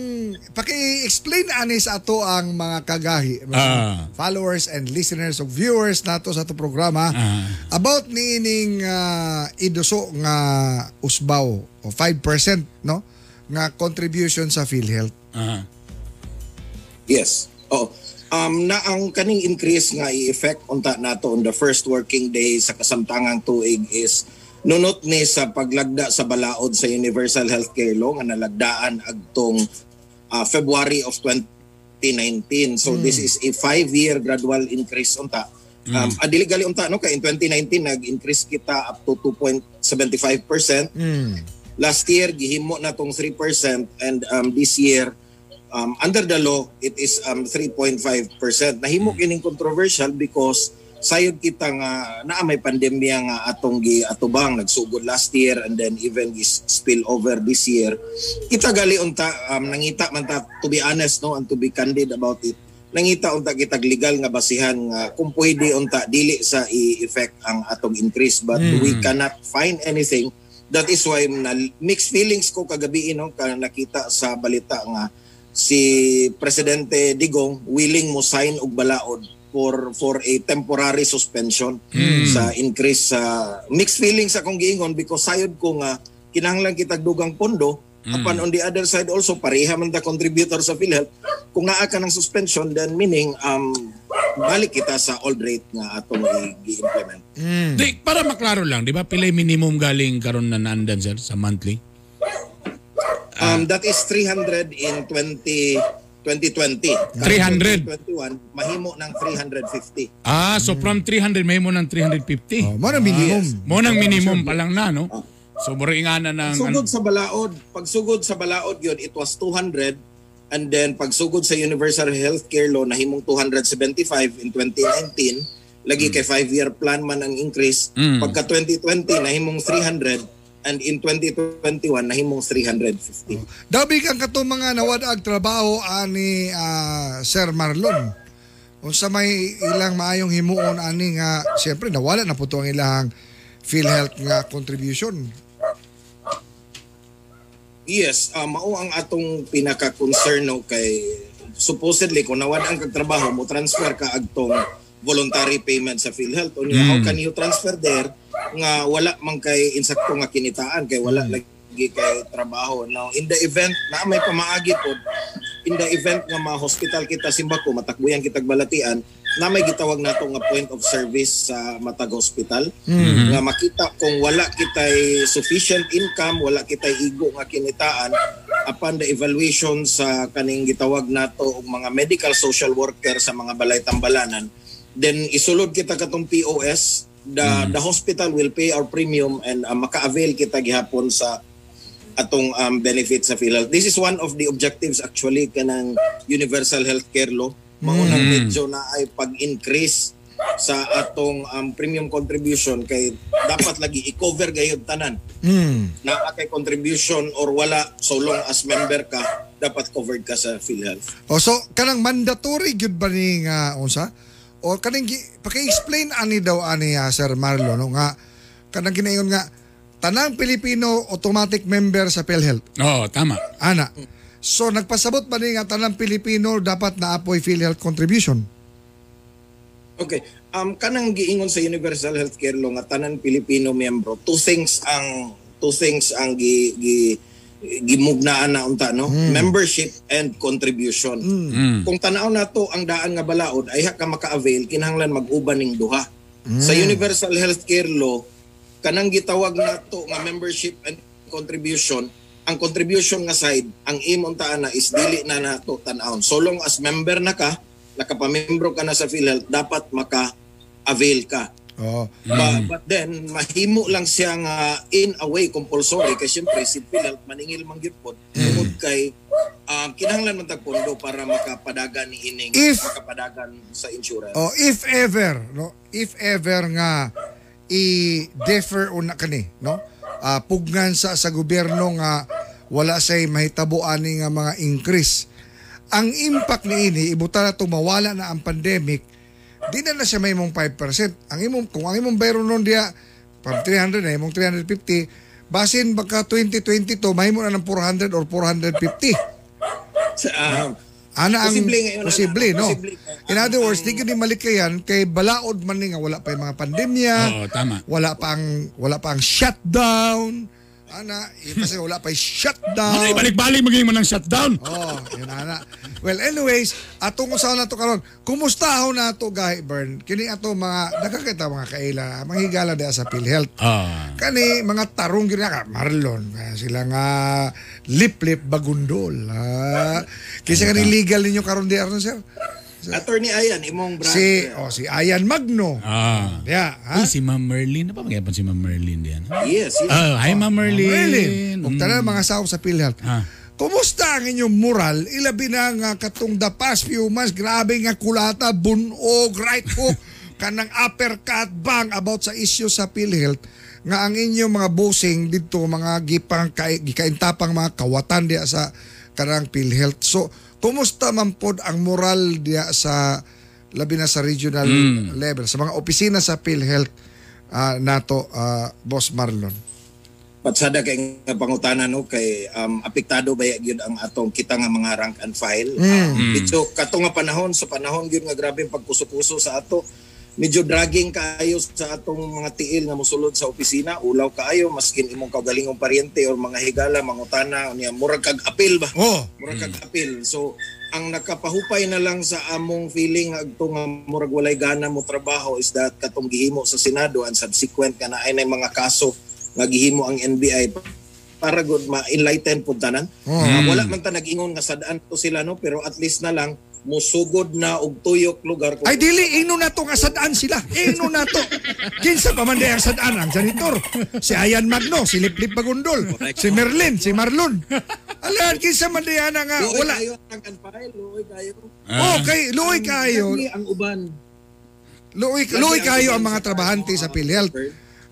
paki-explain ani sa ato ang mga kagahi, mga Ah. followers and listeners of viewers nato sa ato programa Ah. about niining uh, iduso nga usbaw o 5% no nga contribution sa PhilHealth. Ah. Yes. Oh, um na ang kaning increase nga i-effect unta nato on the first working day sa kasamtangang tuig is nunot ni sa paglagda sa balaod sa Universal Healthcare Law nga nalagdaan agtong uh, February of 2019. So this is a five-year gradual increase unta. Um, adili gali unta no kay in 2019 nag-increase kita up to 2.75%. Last year gihimo na tong 3% and um, this year um, under the law it is um, 3.5%. Nahimo kining controversial because sayod kita nga naa may pandemya nga atong gi atubang nagsugod last year and then even is spill over this year. Kita gali unta um, nangita man ta to be honest no and to be candid about it. Nangita unta kitag legal nga basihan nga kung pwede unta dili sa i-effect ang atong increase but we cannot find anything that is why na mixed feelings ko kagabi no ka nakita sa balita nga si presidente Digong willing mo sign og balaod for for a temporary suspension sa increase sa mixed feelings akong giingon because sayod ko nga kinahanglan kitag dugang pondo Apan on the other side also pareha man ta contributor sa PhilHealth kung naa ka ng suspension then meaning um balik kita sa old rate nga atong i-implement. Di, para maklaro lang, di ba? Pilay minimum galing karon na nandan sir sa monthly? Um, that is 300 in 20, 2020. 300? 2021, mahimo ng 350. Ah, so from 300 may mo ng 350. Oh, mo na minimum. Mo ng minimum pa lang na, no? So mura nga na ng... Sugod sa balaod, pag sugod sa balaod yun, it was 200 and then pag sugod sa Universal Healthcare Law, nahimong 275 in 2019, lagi kay 5-year plan man ang increase. Mm. Pagka 2020, nahimong 300 and in 2021, nahimong 350. Dabi kang kato mga nawadag trabaho ani ah, Sir Marlon. Unsa may ilang maayong himuon ani nga siyempre nawala na po to ang ilang PhilHealth nga contribution. Yes, uh, mao ang atong pinaka-concern no, kay supposedly kung nawala ang kagtrabaho mo transfer ka agtong voluntary payment sa PhilHealth. Unya, how can you transfer there nga wala man kay insakto nga kinitaan kay wala lagi kay trabaho. Now, in the event na may pamaagi po, in the event nga ma-hospital kita simbako, matakbuyan kitag balatian, na may gitawag nato nga point of service sa matag hospital nga makita kung wala kitay sufficient income wala kitay igo nga kinitaan upon the evaluation sa kaning gitawag nato og mga medical social worker sa mga balay tambalanan then isulod kita katong POS the the hospital will pay our premium and uh, maka-avail kita gihapon sa atong um, benefits sa PhilHealth. This is one of the objectives actually kanang universal healthcare law. Maunang medyo na ay pag-increase sa atong um, premium contribution kay dapat lagi i-cover gayud tanan Hmm. na kay contribution or wala so long as member ka dapat covered ka sa PhilHealth. O so kanang mandatory gyud ba ni nga unsa? O kanang gi- paki-explain ani daw ani ah, Sir Marlon no nga kanang ginaingon nga tanang Pilipino automatic member sa PhilHealth. Oo, tama. Ana. So nagpasabot ba ni nga tanang Pilipino dapat na apoy PhilHealth contribution? Okay. Um kanang giingon sa Universal Healthcare Law nga tanan Pilipino miyembro, two things ang two things ang gi, gi gimugnaan na unta no? Membership and contribution. Kung tanaw nato ang daan nga balaod ay ka maka-avail kinahanglan mag-uban ning duha. Sa universal healthcare law kanang gitawag nato nga membership and contribution ang contribution nga side ang imong taana is dili na nato tan-awon so long as member na ka nakapamembro ka na sa PhilHealth dapat maka-avail ka Oh. Ba- but then mahimo lang siya nga in a way compulsory kasi syempre si PhilHealth maningil man gyud tungod kay um, kinahanglan man tag pondo para makapadagan ni ining If- makapadagan sa insurance. Oh, if ever, no? If ever nga i-defer una kani, no? Ah, pugnan sa sa gobyerno nga wala say mahitabo ani nga mga increase. Ang impact ni ini ibuta na to mawala na ang pandemic, di na na siya may mong 5%. Ang imong kung ang imong bayro nun diya from 300 na imong 350, basin baka 2022 mahimo na ng 400 or 450. Sa, um, Ana ang Posible ngayon, posible, no? Posible. In other words, di ni malikayan kay balaod man ni nga wala pa yung mga pandemya, Oo, tama. wala pa ang wala pa ang shutdown, Ana, eh, kasi wala pa shutdown. Ano ibalik-balik maging mo ng shutdown? Oh, yun ana. Well, anyways, atong usaw na to karon. Kumusta ho na to gahi burn? Kini ato mga nakakita mga kaila, mga higala diha sa PhilHealth. Ah. Kani mga tarong gyud na ka Marlon, kaya sila nga lip-lip bagundol. Ha? Kisa kani legal ninyo karon di aron sir? Attorney Ayan, imong brother. Si oh si Ayan Magno. Ah. Yeah, ha? Uy, si Ma'am Merlin. Ano pa magyapon si Ma'am Merlin diyan? Yes, yes. Oh, hi Ma'am Merlin. Merlin. Ug Mm. mga saw sa PhilHealth. Ah. Kumusta ang inyong moral? Ilabi na nga katong the past few months, grabe nga kulata, bunog, right hook, kanang uppercut bang about sa issue sa PhilHealth nga ang inyong mga bossing dito mga gipang gikaintapang mga kawatan diya sa kanang PhilHealth. So, kumusta man pod ang moral diya sa labi na sa regional level sa mga opisina sa PhilHealth ah, nato ah, Boss Marlon? patsada kay nga pangutana no kay um, apektado ba gyud ang atong kita nga mga rank and file. Mm. Um, medyo kato nga panahon sa panahon gyud nga grabe ang pagkuso-kuso sa ato. Medyo dragging kayo sa atong mga tiil nga mosulod sa opisina, ulaw kaayo maskin imong kaugalingong paryente or mga higala mangutana unya murag kag apil ba? Oh, Murag kag apil. So ang nakapahupay na lang sa among feeling agto nga murag walay gana mo trabaho is that katong gihimo sa Senado and subsequent ka na ay na mga kaso nga gihimo ang NBI para good ma-enlighten pud tanan. Ah, wala man ta nag-ingon nga sadaan to sila no pero at least na lang musugod na og tuyok lugar kung Ay dili ino na to nga sadaan sila. Ino na to. Kinsa pa man di ang sadaan ang janitor. Si Ayan Magno, si Liplip Bagundol, si Merlin, si Marlon. Alam kinsa man di ana nga Luoy wala. kayo ang kan file, luoy kayo. Oh, kay luoy kayo. Ang uban. Luoy luoy kayo ang mga trabahante sa PhilHealth.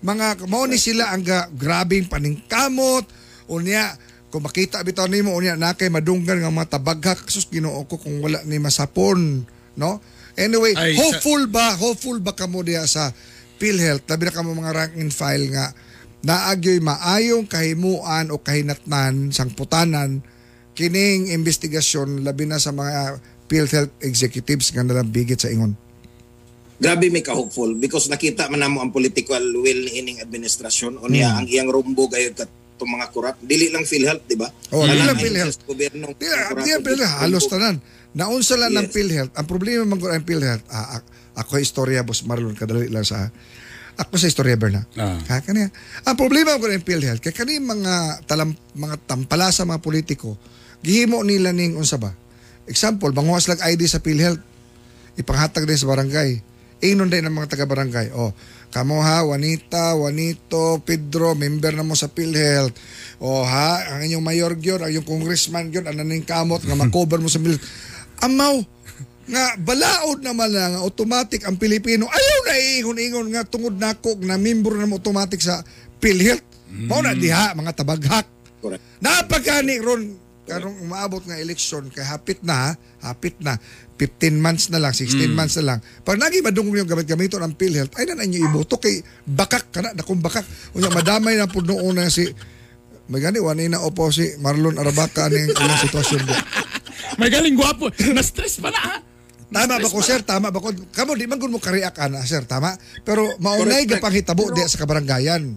Mga mao ni sila ang grabing paningkamot unya kung makita bitaw nimo unya na kay madunggan nga mga tabaghak sus Ginoo ko kung wala ni masapon no? Anyway Ay, sa- hopeful ba hopeful ba kamo diya sa PhilHealth? Labi na kamo mga rank and file nga naagyoy maayong kahimuan o kahinatnan sang putanan kining investigasyon labi na sa mga PhilHealth executives nga nalambigit sa ingon. Grabe may ka-hopeful because nakita man namo ang political will ni ining administrasyon o niya ang iyang rumbo gayud itong mga korap. Dili lang PhilHealth, di ba? Oh, dili lang PhilHealth. Gobyerno. Di, di ang PhilHealth, halos tanan. Naunsa lang ng Yes. PhilHealth. Ang problema man ko ang PhilHealth, ah, ak- ako istorya, Boss Marlon, kadali lang sa ako sa istorya, Berna. Ah. Ha, kaniya. Ang problema ko ng PhilHealth, kay kani mga talam, mga tampala sa mga politiko, gihimo nila ning unsa ba? Example, banguas lang ID sa PhilHealth, ipanghatag din sa barangay. Inon din ang mga taga-barangay. O, kamo ha, Juanita, Juanito, Pedro, member na mo sa PhilHealth. O ha, ang inyong mayor gyud, ang inyong congressman gyud, ang naning kamot, nga makover mo sa PhilHealth. Amaw, nga balaod naman lang automatic ang Pilipino ayaw na iingon-ingon nga tungod nako na membro na mo automatic sa PhilHealth mao na diha mga tabaghak Correct. napagani ron karong umaabot nga eleksyon kay hapit na ha, hapit na 15 months na lang 16 months na lang pag nagi madungog yung gamit gamito ng PhilHealth ay na na inyo iboto kay bakak kana dakong bakak unya madamay na pud noon na si may gani wani na opo si Marlon Arabaca ning ilang sitwasyon do May galing gwapo. Na-stress pa na ha. Tama ba ko, sir? Tama ba ko? Kamo, di man ko mo kariak ana, sir. Tama? Pero maunay ka panghitabo di sa kabaranggayan.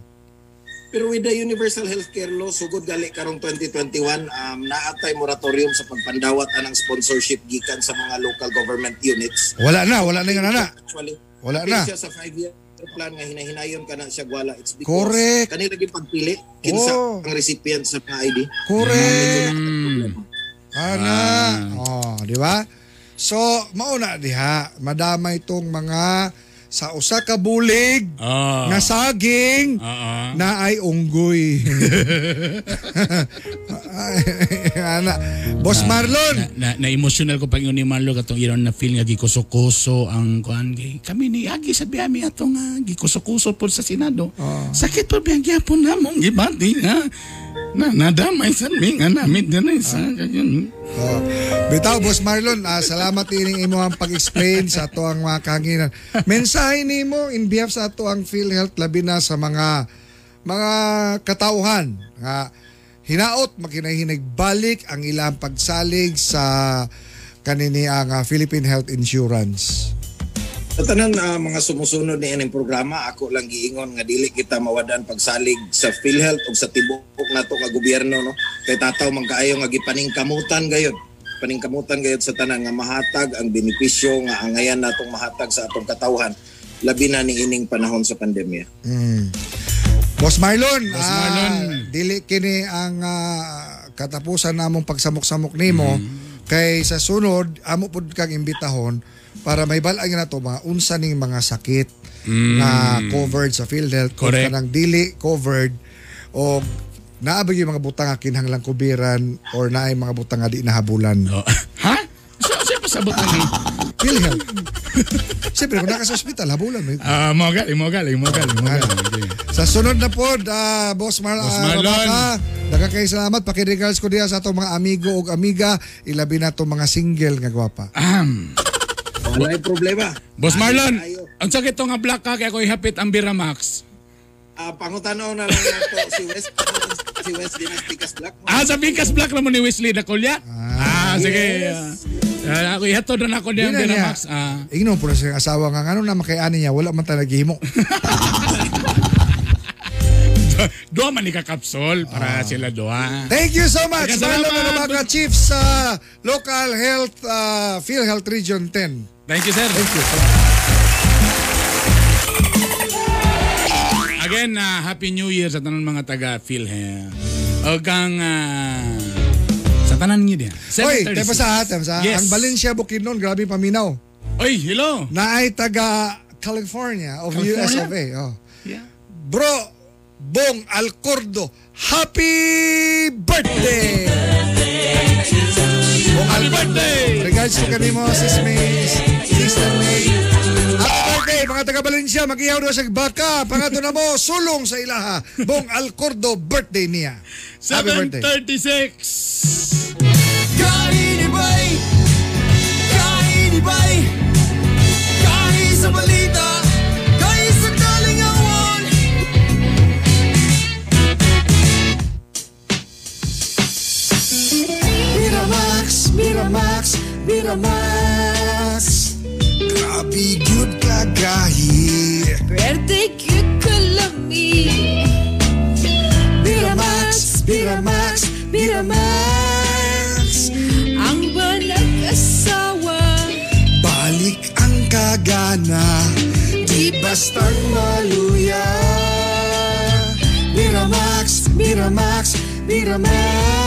Pero with the Universal Healthcare Law, sugod gali karong 2021, um, naatay moratorium sa pagpandawat anang sponsorship gikan sa mga local government units. Wala na, wala na nga na. Actually, Wala na. siya sa five-year plan nga hinahinayon ka na siya gwala. It's because Correct. kanila lagi pagpili kinsa Oh. ang recipient sa mga ID. Correct. Mm. Ana. Oh, di ba? So, mauna diha, madamay tong mga sa usa ka bulig Ah. na saging ah. na ay unggoy. Ana. Boss Marlon. na, na emotional ko pag ni Marlo katong iron na feel nga gikuso-kuso ang kuan gay kami ni Agi sa biyami atong nga gikuso-kuso po sa Senado. Sakit pa biyang gyapon namong gibati nga na nadamay sa mi nga namit dinay sa ganyan. Oh. Bitaw, Boss Marlon, ah, salamat ining imo ang pag-explain sa ato ang mga kanginan. Mensahe nimo in behalf sa ato ang PhilHealth labi na sa mga mga katauhan nga hinaot makinahinig balik ang ilang pagsalig sa kanini ang ah, Philippine Health Insurance. Sa tanan ah, mga sumusunod ni ining programa, ako lang giingon nga dili kita mawadan pagsalig sa PhilHealth o sa tibuok nato nga gobyerno no. Kay tataw man kaayo nga gipaningkamutan gayud. Paningkamutan gayud sa tanan nga mahatag ang benepisyo nga angayan natong mahatag sa atong katawhan labi na ni ining panahon sa pandemya. Mm. Boss Marlon, Boss ah, Marlon. dili kini ang ah, katapusan namong pagsamok-samok nimo Mm. Kay sa sunod amo pud kang imbitahon para may balang na to mga unsa ning mga sakit na covered sa PhilHealth kung Mm. Correct. kanang dili covered o naabag yung mga butang nga kinahanglang kubiran or naay mga butang nga di nahabulan. Oh. ha? So, siya pasabot lagi. PhilHealth. Siyempre, kung naka sa hospital, habulan mo. Ah, mo galing, mo galing, mo galing, mo galing. Sa sunod na pod, ah, Boss Mar Boss ah, Marlon. Rabaka, daghang kay salamat pakiregards ko diha sa atong mga amigo ug amiga, ilabi na itong mga single nga gwapa. Ahem. Wala problema. Boss Marlon, Ayo. ang sakit nga black ka kaya ko ihapit ang Biramax. Ah, pangutanaw na lang nato si West si West Dynasticas Black. Ah, sa Bikas Black naman ni Wesley na kulya. Ah, sige. Ah, ako ihatod na ako diyan Di na niya. Biramax. Ah. Ingnon po na siyang asawa nga ano na makayani niya, wala man ta naghimo. Dua man ni ka kapsol para sila dua. Thank you so much, Daghang Marlon salamat. Rabaka, Chief sa Local Health, uh, PhilHealth Region 10. Thank you, sir. Thank you. Again, ah, Happy New Year sa tanan mga taga PhilHealth. O kang ah, tanan niyo din. Oy, 736. tepa sa tepa sa. Yes. Ang Valencia Bukidnon, grabe paminaw. Oy, hello. Na ay taga California of California? US of A. Oh. Yeah. Bro, Bong Alcordo, happy birthday! Bong Happy Alcordo. birthday! Regards to kanimo, sis May, sister May. Happy birthday, mga taga Valencia, mag-ihaw daw sa baka. Pangato na mo, sulong sa ilaha. Bong Alcordo, birthday niya. Happy birthday. 736. Kaini bay, kaini bay, kahi sa balita, kahi sa kalingawan. Miramax, Miramax, Miramax. Grabe, good kagahi. Birthday cute kalami. Miramax, Miramax. Ang balag asawa. Balik ang kagana, di bastang maluya. Miramax, Miramax, Miramax.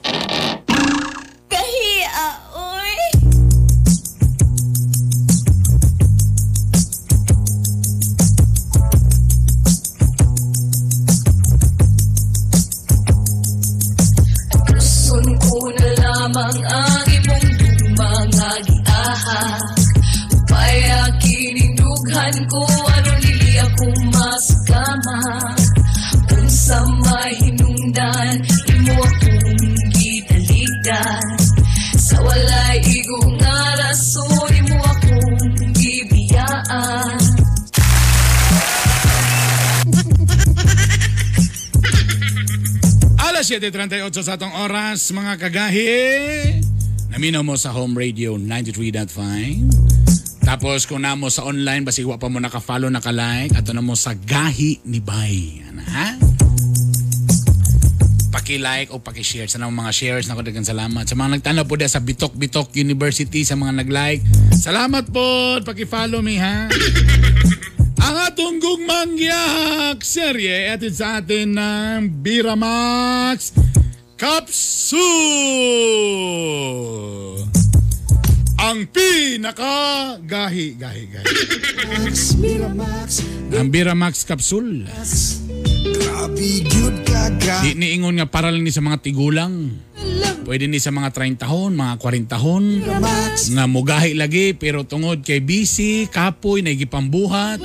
7.38 sa atong oras, mga kagahi. Naminaw mo sa home radio 93.5. Tapos kung namo sa online, basi pa mo naka-follow, naka-like, ato na mo sa Gahi ni Bay. Ano, ha? Paki-like o paki-share. Sa mga shares na ko dagang salamat. Sa mga nagtanaw po sa Bitok Bitok University, sa mga nag-like. Salamat po. Paki-follow me ha. Ang atong gugmang giyak serye atid sa atin ng Biramax Capsule. Ang pinaka gahi gahi gahi. Miramax, Ang Biramax Capsule. Grabe, good ka. Di niingon nga para lang ni sa mga tigulang. Pwede ni sa mga 30 tahon, mga 40 tahon. Nga mugahi lagi pero tungod kay busy, kapoy, naigipambuhat.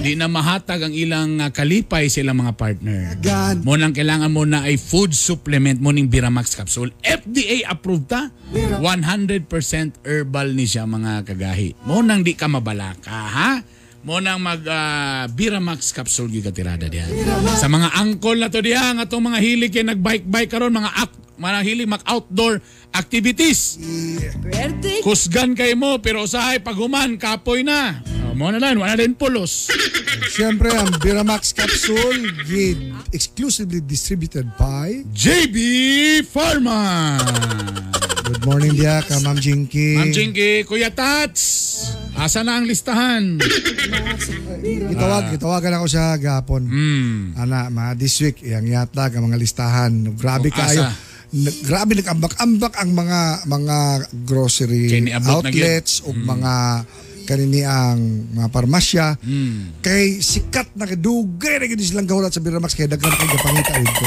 Di na mahatag ang ilang ah, kalipay sa ilang mga partner. Mo nang kailangan mo na ay food supplement mo ning Biramax capsule. FDA approved ta. 100% herbal ni siya mga kagahi. Mo nang di ka mabalaka, ha? Mo nang mag ah, Biramax capsule gyud ka tirada diha. Sa mga angkol na to diha nga tong mga hilig kay nagbike-bike karon mga ak mga hilig mag outdoor activities. Kusgan kay mo pero usahay paghuman kapoy na. Oh, mo na lang wala din pulos. Siyempre, ang Biramax capsule gid exclusively distributed by JB Pharma. Good morning dia ka Ma'am Jinky. Ma'am Jinky, Kuya Tats, asa na ang listahan? Gitawag, gitawagan ako sa gapon. Hmm. Ana, ma this week iyang yatag ang mga listahan. Grabe O, kaayo. asa? Grabe nag-ambak-ambak ang mga mga grocery outlets o mga kanini ang mga parmasya. Hmm. Kay sikat na kadugay na gid silang gahulat sa Biramax kay daghan kay gapangita dito.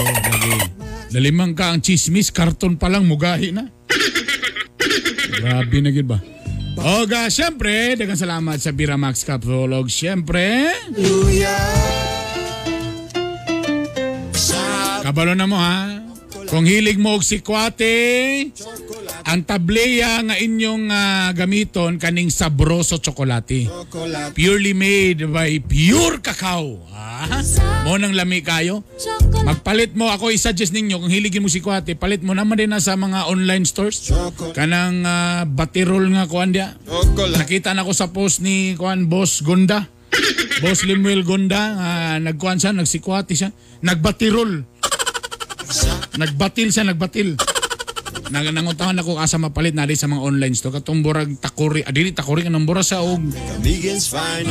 Lalimang ka ang chismis, karton pa lang mugahi na. Grabe na gid ba? Oga, syempre, dagang salamat sa Biramax Capsulog. Syempre, kabalo na mo ha. Kung hilig mo og sikwate, ang tableya nga inyong ah, gamiton kaning sabroso tsokolate. Purely made by pure cacao. Ah, mo nang lami kayo. Magpalit mo ako i-suggest ninyo kung hiligin mo si Kwate, palit mo naman din na sa mga online stores. Kanang ah, batirol nga kuan dia. Nakita na ko sa post ni kuan Boss Gonda. Boss Limuel Gonda, ah, nagkuan siya, nagsikwate siya, nagbatirol. Nagbatil siya, nagbatil. Nang nanguntahan ako asa mapalit na sa mga online store katong burag takuri adili takuri kanang bura sa og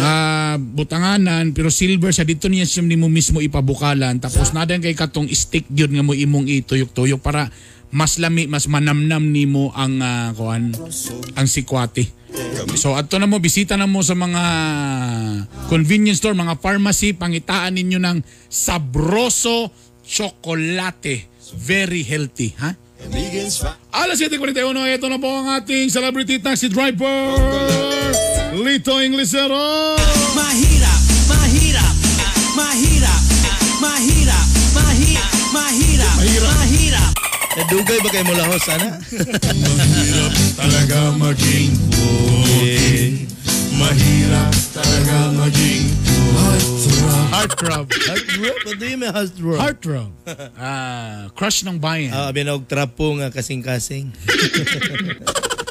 ah butanganan pero silver sa dito niya siya nimo mismo ipabukalan tapos nadan kay katong stick gyud nga mo imong ituyok-tuyok para mas lami mas manamnam nimo ang ah, kuan ang sikwate. So adto na mo bisita na mo sa mga convenience store, mga pharmacy, pangitaan ninyo ng Sabroso Chocolate. Very healthy, ha? Alas 7.41, ito na po ang ating celebrity taxi driver, Lito Inglesero. Mahirap, mahirap, mahirap, mahirap, mahirap, mahirap, mahirap. Nadugay ba kayo mula ho sana? Mahirap talaga maging okay. Mahirap talaga maging heartthrob. Heartthrob. Heartthrob? What do you mean heartthrob? Heartthrob. Ah, crush ng bayan. Ah, binog trapo nga kasing-kasing.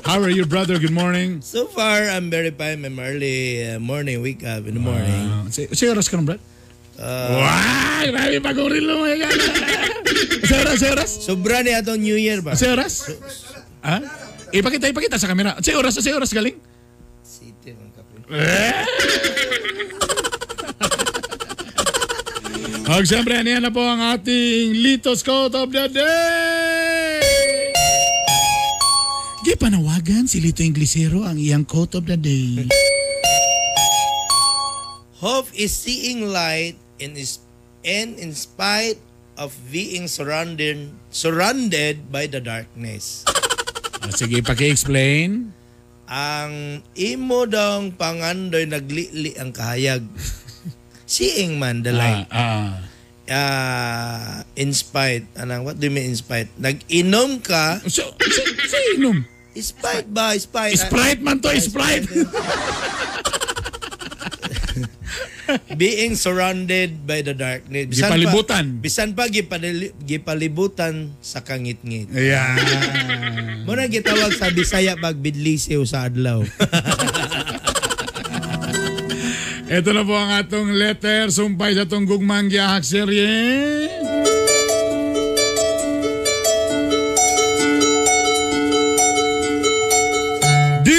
How are you, brother? Good morning. So far, I'm very fine. I'm early uh, morning, wake up in the morning. Uh, si, si oras ka ng brad? Uh, Wow! Grabe pag-uril mo yan. Si oras, si oras? sobra ni atong New Year ba? Si oras? Ha? Ipakita, ipakita sa kamera. Si oras, si oras galing? City, mga kapre. At siyempre, yan na po ang ating Litos Quote of the Day! Gipanawagan si Lito Inglesero ang iyang quote of the day. Hope is seeing light in is and in spite of being surrounded surrounded by the darkness. Ah, Sige, paki-explain. Ang imo dong pangandoy naglili ang kahayag. Seeing man the light. Ah, ah. Ah, in spite. Anang, what do you mean in spite? Nag-inom ka. So, si, si inom. Spite ba? Spite. Sprite man to, Sprite. Being surrounded by the darkness. Bisan Gipalibutan. Pa, bisan pa gipalibutan sa kangit-ngit. Ayan. Mo na gitawag sa Bisaya pag bidlisiw sa adlaw. Ito na po ang atong letter sumpay sa itong gugmang giyahak serye. D!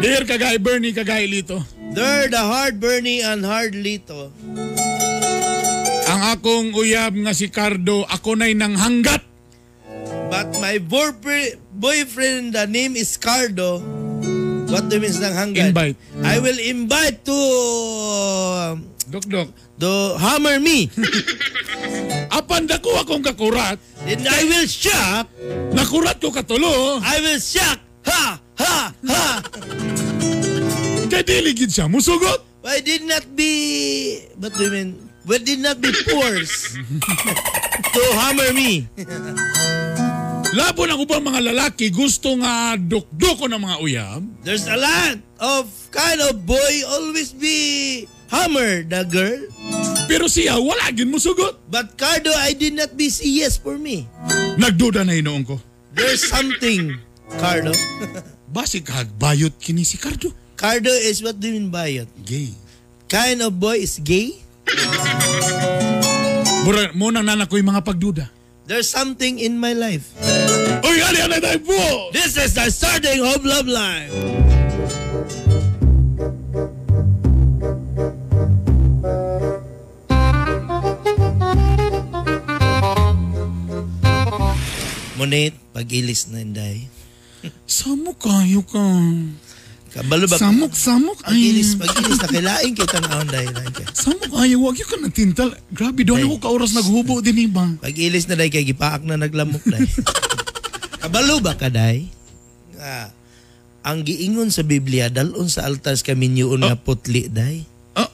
Dear kagay Bernie, kagay Lito. There the hard Bernie and hard Lito. Ang akong uyab nga si Cardo, ako na'y nang hanggat. But my boyfriend, the name is Cardo. What do you mean ng hanggan? Invite. I will invite to Dok, dok. to hammer me. Apan dako akong kakurat. Then I will shock. Nakurat ko katulo. I will shock. Ha! Ha! Ha! Kay dili gid siya musugot. Why did not be... What do you mean? Why did not be forced to hammer me? Labo ng ubang mga lalaki gusto nga dukdoko ng mga uyab. There's a lot of kind of boy always be hammer the girl. Pero siya wala gid musugot. But Cardo, I did not be see yes for me. Nagduda na hinoon ko. There's something, Cardo. Basi kagbayot kini si Cardo. Cardo is what do you mean by it? Gay. Kind of boy is gay? Mura mo nang nanak ko yung mga pagduda. There's something in my life. Uy, ali ali tayo po! This is the starting of love life. Munit, pag-ilis na inday. Samok kayo ka. Kabalo ba? Samok, samok. Ay, Pag-ilis, pag-ilis na kailaing kita na onday. samok kayo. Huwag yung ka nagtintal. Grabe, doon Ay. ako ka-oras naghubo din iba. Pag-ilis na day kay gipaak na naglamok day. Kabalo ba ka day? Nga, ang giingon sa Biblia dalon sa altar sa kaminyoon nga putli day. Ah.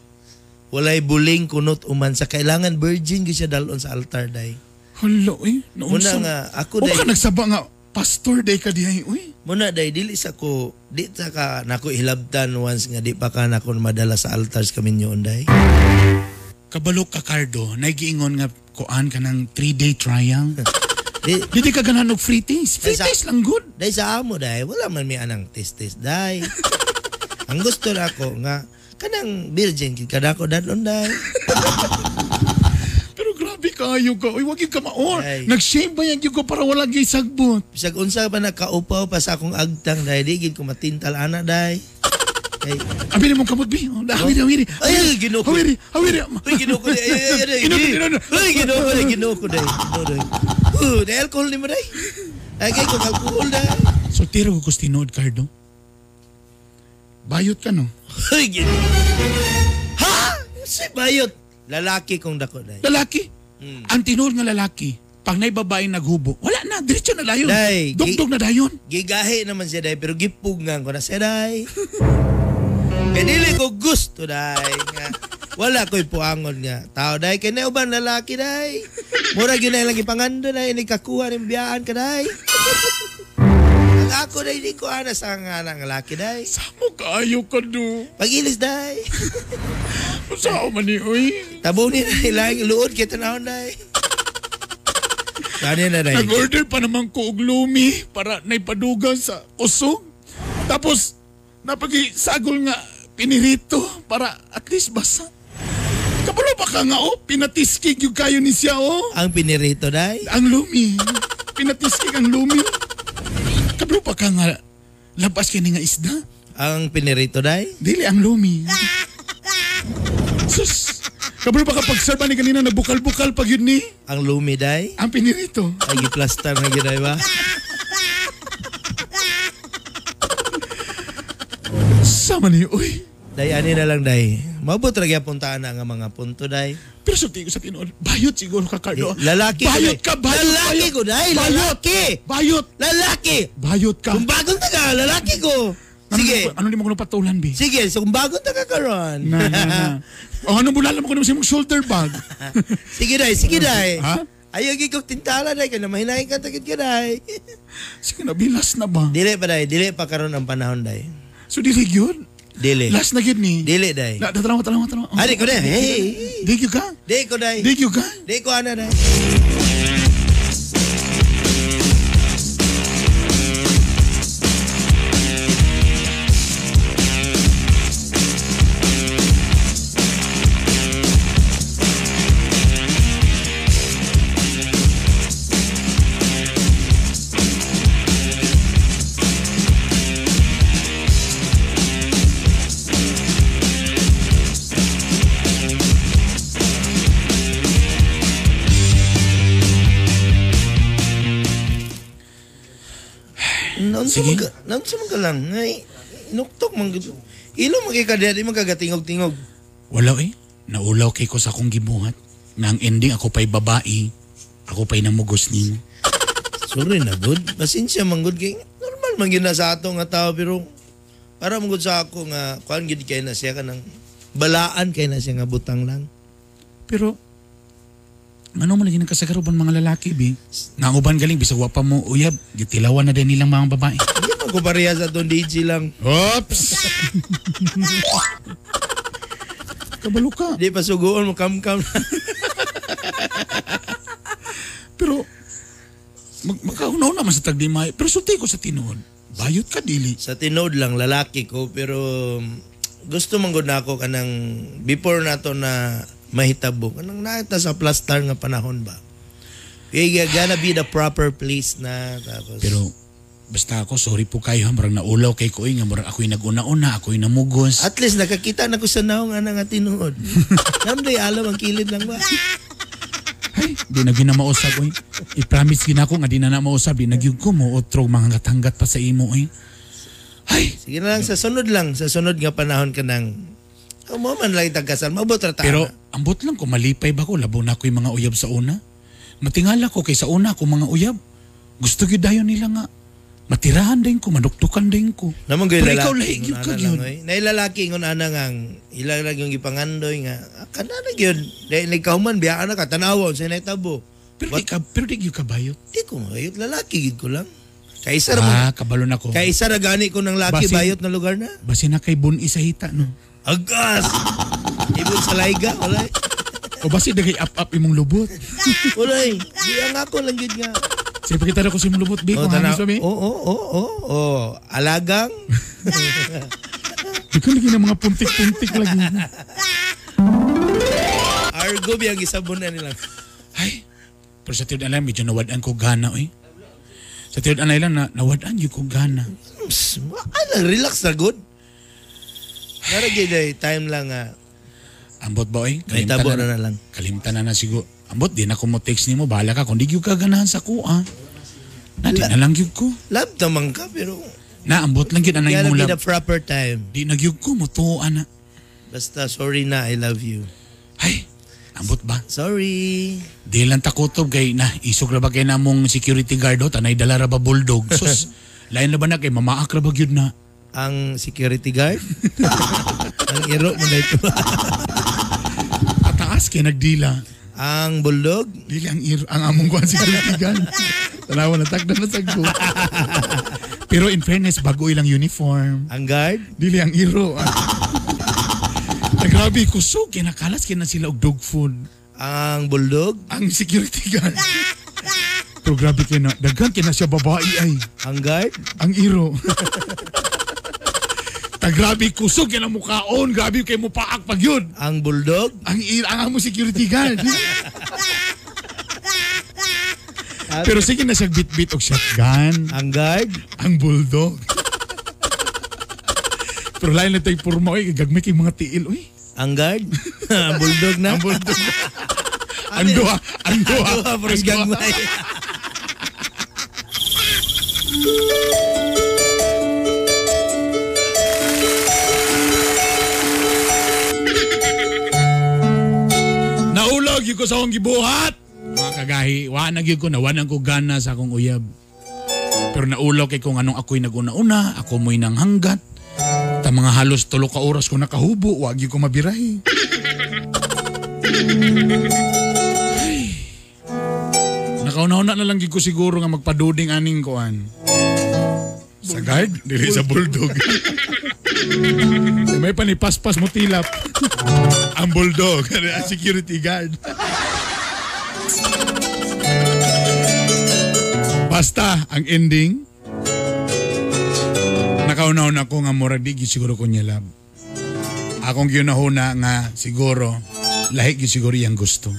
Walay buling kunot uman sa kailangan virgin siya dalon sa altar day. Hala, eh. Muna Naunsa. nga ako O day. ka nagsaba nga, pastor day ka dihay. Uy, Muna day dili sa ko di ta ka nako hilabtan once nga di pa ka nako madala sa altar sa kaminyoon day. kabalok ka, Cardo. Nagiingon nga kuan ka ng three-day trial. Di, Dili ka ganan og free taste. Free taste lang good. Day sa amo day, wala man mi anang testes day. Ang gusto na ako nga kanang virgin kid kada ko dadlon day. Kayo ka. Uy, wag yung ka maor. Ay. Nag-shame ba yan yung para wala gay sagbot? Bisag unsa pa nakaupaw pa sa akong agtang day, di gid ko matintal ana day. Ay, Abili mong kamot, bi. Oh, hawiri, hawiri. ay ginoo ko. Hawiri, hawiri. Uy, ginoo ko day. Ay, ay, ay, ay, ginoo ko. Uy, ginoo ko day. Uh, day alcohol ni mo day. Ay, kay ko alcohol day. Soltero ko kustinod, Cardo. Bayot ka, no? Uy, ginoo. Ha? Si bayot. Lalaki kong dako day. Lalaki. Hmm. Ang tinod nga lalaki, pag na'y babae naghubo, wala na, diretso na dayon. Day, Dugdog na dayon. Gigahi naman siya day, pero gipugngan ko na siya day. Kaya dili ko gusto day. Nga, wala ko'y puangon nga. Tao day, kaya na uban lalaki day. Mura yun na lang ipangando day, ini kakuha ng biyaan ka day. Ang ako day, di ko anas ang nga ng lalaki day. Samo kayo ka, do. Pag-ilis day. Sao man ni, uy. Tabunin na ilang luod kita na day. Kani na day. Nag-order pa naman ko og lumi para naipadugan sa usog. Tapos, napagi-sagol nga pinirito para at least basa. Kabalo pa ka nga, oh, pinatiskig yung kayo ni siya, oh. Ang pinirito day. Ang lumi. Pinatiskig ang lumi. Kabalo pa ka nga, labas kini nga isda. Ang pinirito day. Dili ang lumi. Sus, kabalo pa ka pag-serve ni kanina nagbukal-bukal pag yun ni. Ang lumi day. Ang pinirito. Ay, giplastar na gid day ba? Sama ni, uy. Day, ani na lang, day. Mabot gyapon puntaan na nga mga punto, day. Pero sa tingin sa tinuod, bayot siguro ka, Cardo. Eh, lalaki ko, Bayot ka, bayot, Lalaki bayot. ko, day. Bayot. Lalaki. Bayot. Lalaki. Bayot ka. Kung bagong taga, lalaki ko. Ano Sige. mo- Ano di mo ko patulan, Bi? Sige, so kung bagong taga karon. Na, na, na. O, anong bulala mo ko naman sa mong shoulder bag? sige, day. Sige, day. Ha? Ayaw gigok tintala, day. Kaya mahinahin ka tagit ka, day. Sige na, bilas na ba? dili pa, day. Dili pa karon ang panahon, day. So, dili yun. Dili. Last na yun ni. Dili, day. Na, tatalawa, talawa, talawa. Ari ko, day. Hey. Di yun ka? Di ko, day. Di yun ka? Di ko, ana, day. Sige. man ka lang. Ngay, inuktok man. gid. Ilo magkikadya, di magkagatingog-tingog. Wala eh. Naulaw kay ko sa akong gibuhat. Na ang ending ako pa'y babae. Ako pa'y namugos nimo. Sorry na, good. Pasensya man, good. Kay, normal man yun na sa ato nga tao, pero para good sa ako nga, kuhan gid kay na siya ka ng balaan kay na siya nga butang lang. Pero, ano mo lagi nagkasagaroban mga lalaki, bi? Nga uban galing, bisag wa pa mo uyab. Gitilawan na din nilang mga babae. Hindi man ko pareha sa itong DJ lang. Oops! Kabalo ka. Di pa suguon mo kam-kam. Pero, mag magkaunaw naman sa tagdimay. Pero sulti ko sa tinuod. Bayot ka, dili. sa tinod lang, lalaki ko, pero gusto man gud na ako kanang before na to na mahitabo. Kanang naita sa plastar nga panahon ba. Kaya gonna be the proper place na tapos. Pero, basta ako, sorry po kayo. Marang naulaw kay ko, nga marang ako'y nag-una-una, ako'y namugos. At least nakakita na ko sa naong nga nga tinuod. Namday alam ang kilid lang ba? Ay, di na ginamausap, oy. I-promise gina ko nga di na na mausap. Di nagyug ko mo, otro mga gatanggat pa sa imo, oy. Ay, Sige na lang, sa sunod lang. Sa sunod nga panahon ka nang oh, mo man lang tagkasal. Mabot ra pero ambot lang ko, malipay ba ko, labo na ko yung mga uyab sa una. Matingala ko kay sa una ko mga uyab. Gusto gyud dayon nila nga. Matirahan din ko, maduktukan din ko. Naman gay lalaki. ikaw lahi gyud ka gyud. oy. Nailalaki ingon ana nga ilang lang yung ipangandoy nga. Ah, kana na gyud. Dahil nagkahuman biya ana ka tanawon sa naitabo. Pero di ka, pero di gyud ka bayot. Di ko mayot lalaki gid ko lang. Kaisa ra. Ah, kabalo na ko. Kaisa ra gani ko ng laki bayot na lugar na. Basi na kay bun isa hita, no? Agas. Ibon sa laiga wala. O basi dagay up-up imong lubot. Wala. Di ang ako lang gid nga. Sige, pakita na ko sa imong lubot, Bi. Kung hamis ba, Bi? Oo, oo, oo, oo. Alagang. Di ko lagi ng mga puntik-puntik lagi. Argo biyang isabon na nila. Ay, pero sa tiyon alam, medyo nawadaan ko gana, oy. Sa tiyon alay lang, na, nawadaan yung ko gana. Psst, Ano, relax na good. Naragay day, time lang nga. Ambot ba, oy? May tabo na na lang. Kalimtan na na siguro. Ambot, di na ko mo text ni mo. Bahala ka kung di yung kaganahan sa kuha. Na, di na lang yun ko. Love naman ka, pero Na, ambot lang yun. Anay gotta mong be lab. the proper time. Di nagyug ko mo, tuwa na. Basta, sorry na, I love you. Ay, ambot ba? Sorry. Di lang takutob kay na isog ra ba kay namong security guard o tanay dala ra ba bulldog. Sus, lain na ba na kay mamaak ra ba gyud na. Ang security guard. ang iro mo na ito. Pataas kay nagdila. ang bulldog. Dili ang ir ang among kuan security guard. Tanawa na tagda na sagdo. Pero in fairness, bago ilang uniform. Ang guard. Dili ang iro. Grabe, kusog. Kinakalas kina sila og dog food. Ang bulldog. Ang security guard. Pero grabe kina, daghan kina siya babae ay. Ang guard. Ang iro. Ta grabe kusog yan ang mukhaon. Grabe kay mo paak pag yun. Ang bulldog. Ang ir ang amo security guard. Pero sige na siya bit-bit og shotgun. Ang guard. Ang bulldog. Pero lain na tayo purma, oy. Gagmay kay mga tiil, oy. Ang guard. ang bulldog na. Ang bulldog. ang duha. Ang duha. Duha, pero Ang duha. Ko sa akong gibuhat. Mga kagahi, wa na gyud ko na wanan ko gana sa akong uyab. Pero naulaw kay kung anong ako'y naguna-una, ako mo'y nang hanggat. Ta mga halos tulo ka oras ko nakahubo, wag ko mabirahi. Ay. Nakauna-una na lang ko siguro nga magpaduding aning kuan. Sa guard, dili sa bulldog. May panipaspas mo tilap. Ang bulldog, ang security guard. Basta, ang ending, nakaunaw na ko nga murag di siguro ko niya lab. Akong ginahuna nga siguro, lahi siguro iyang gusto.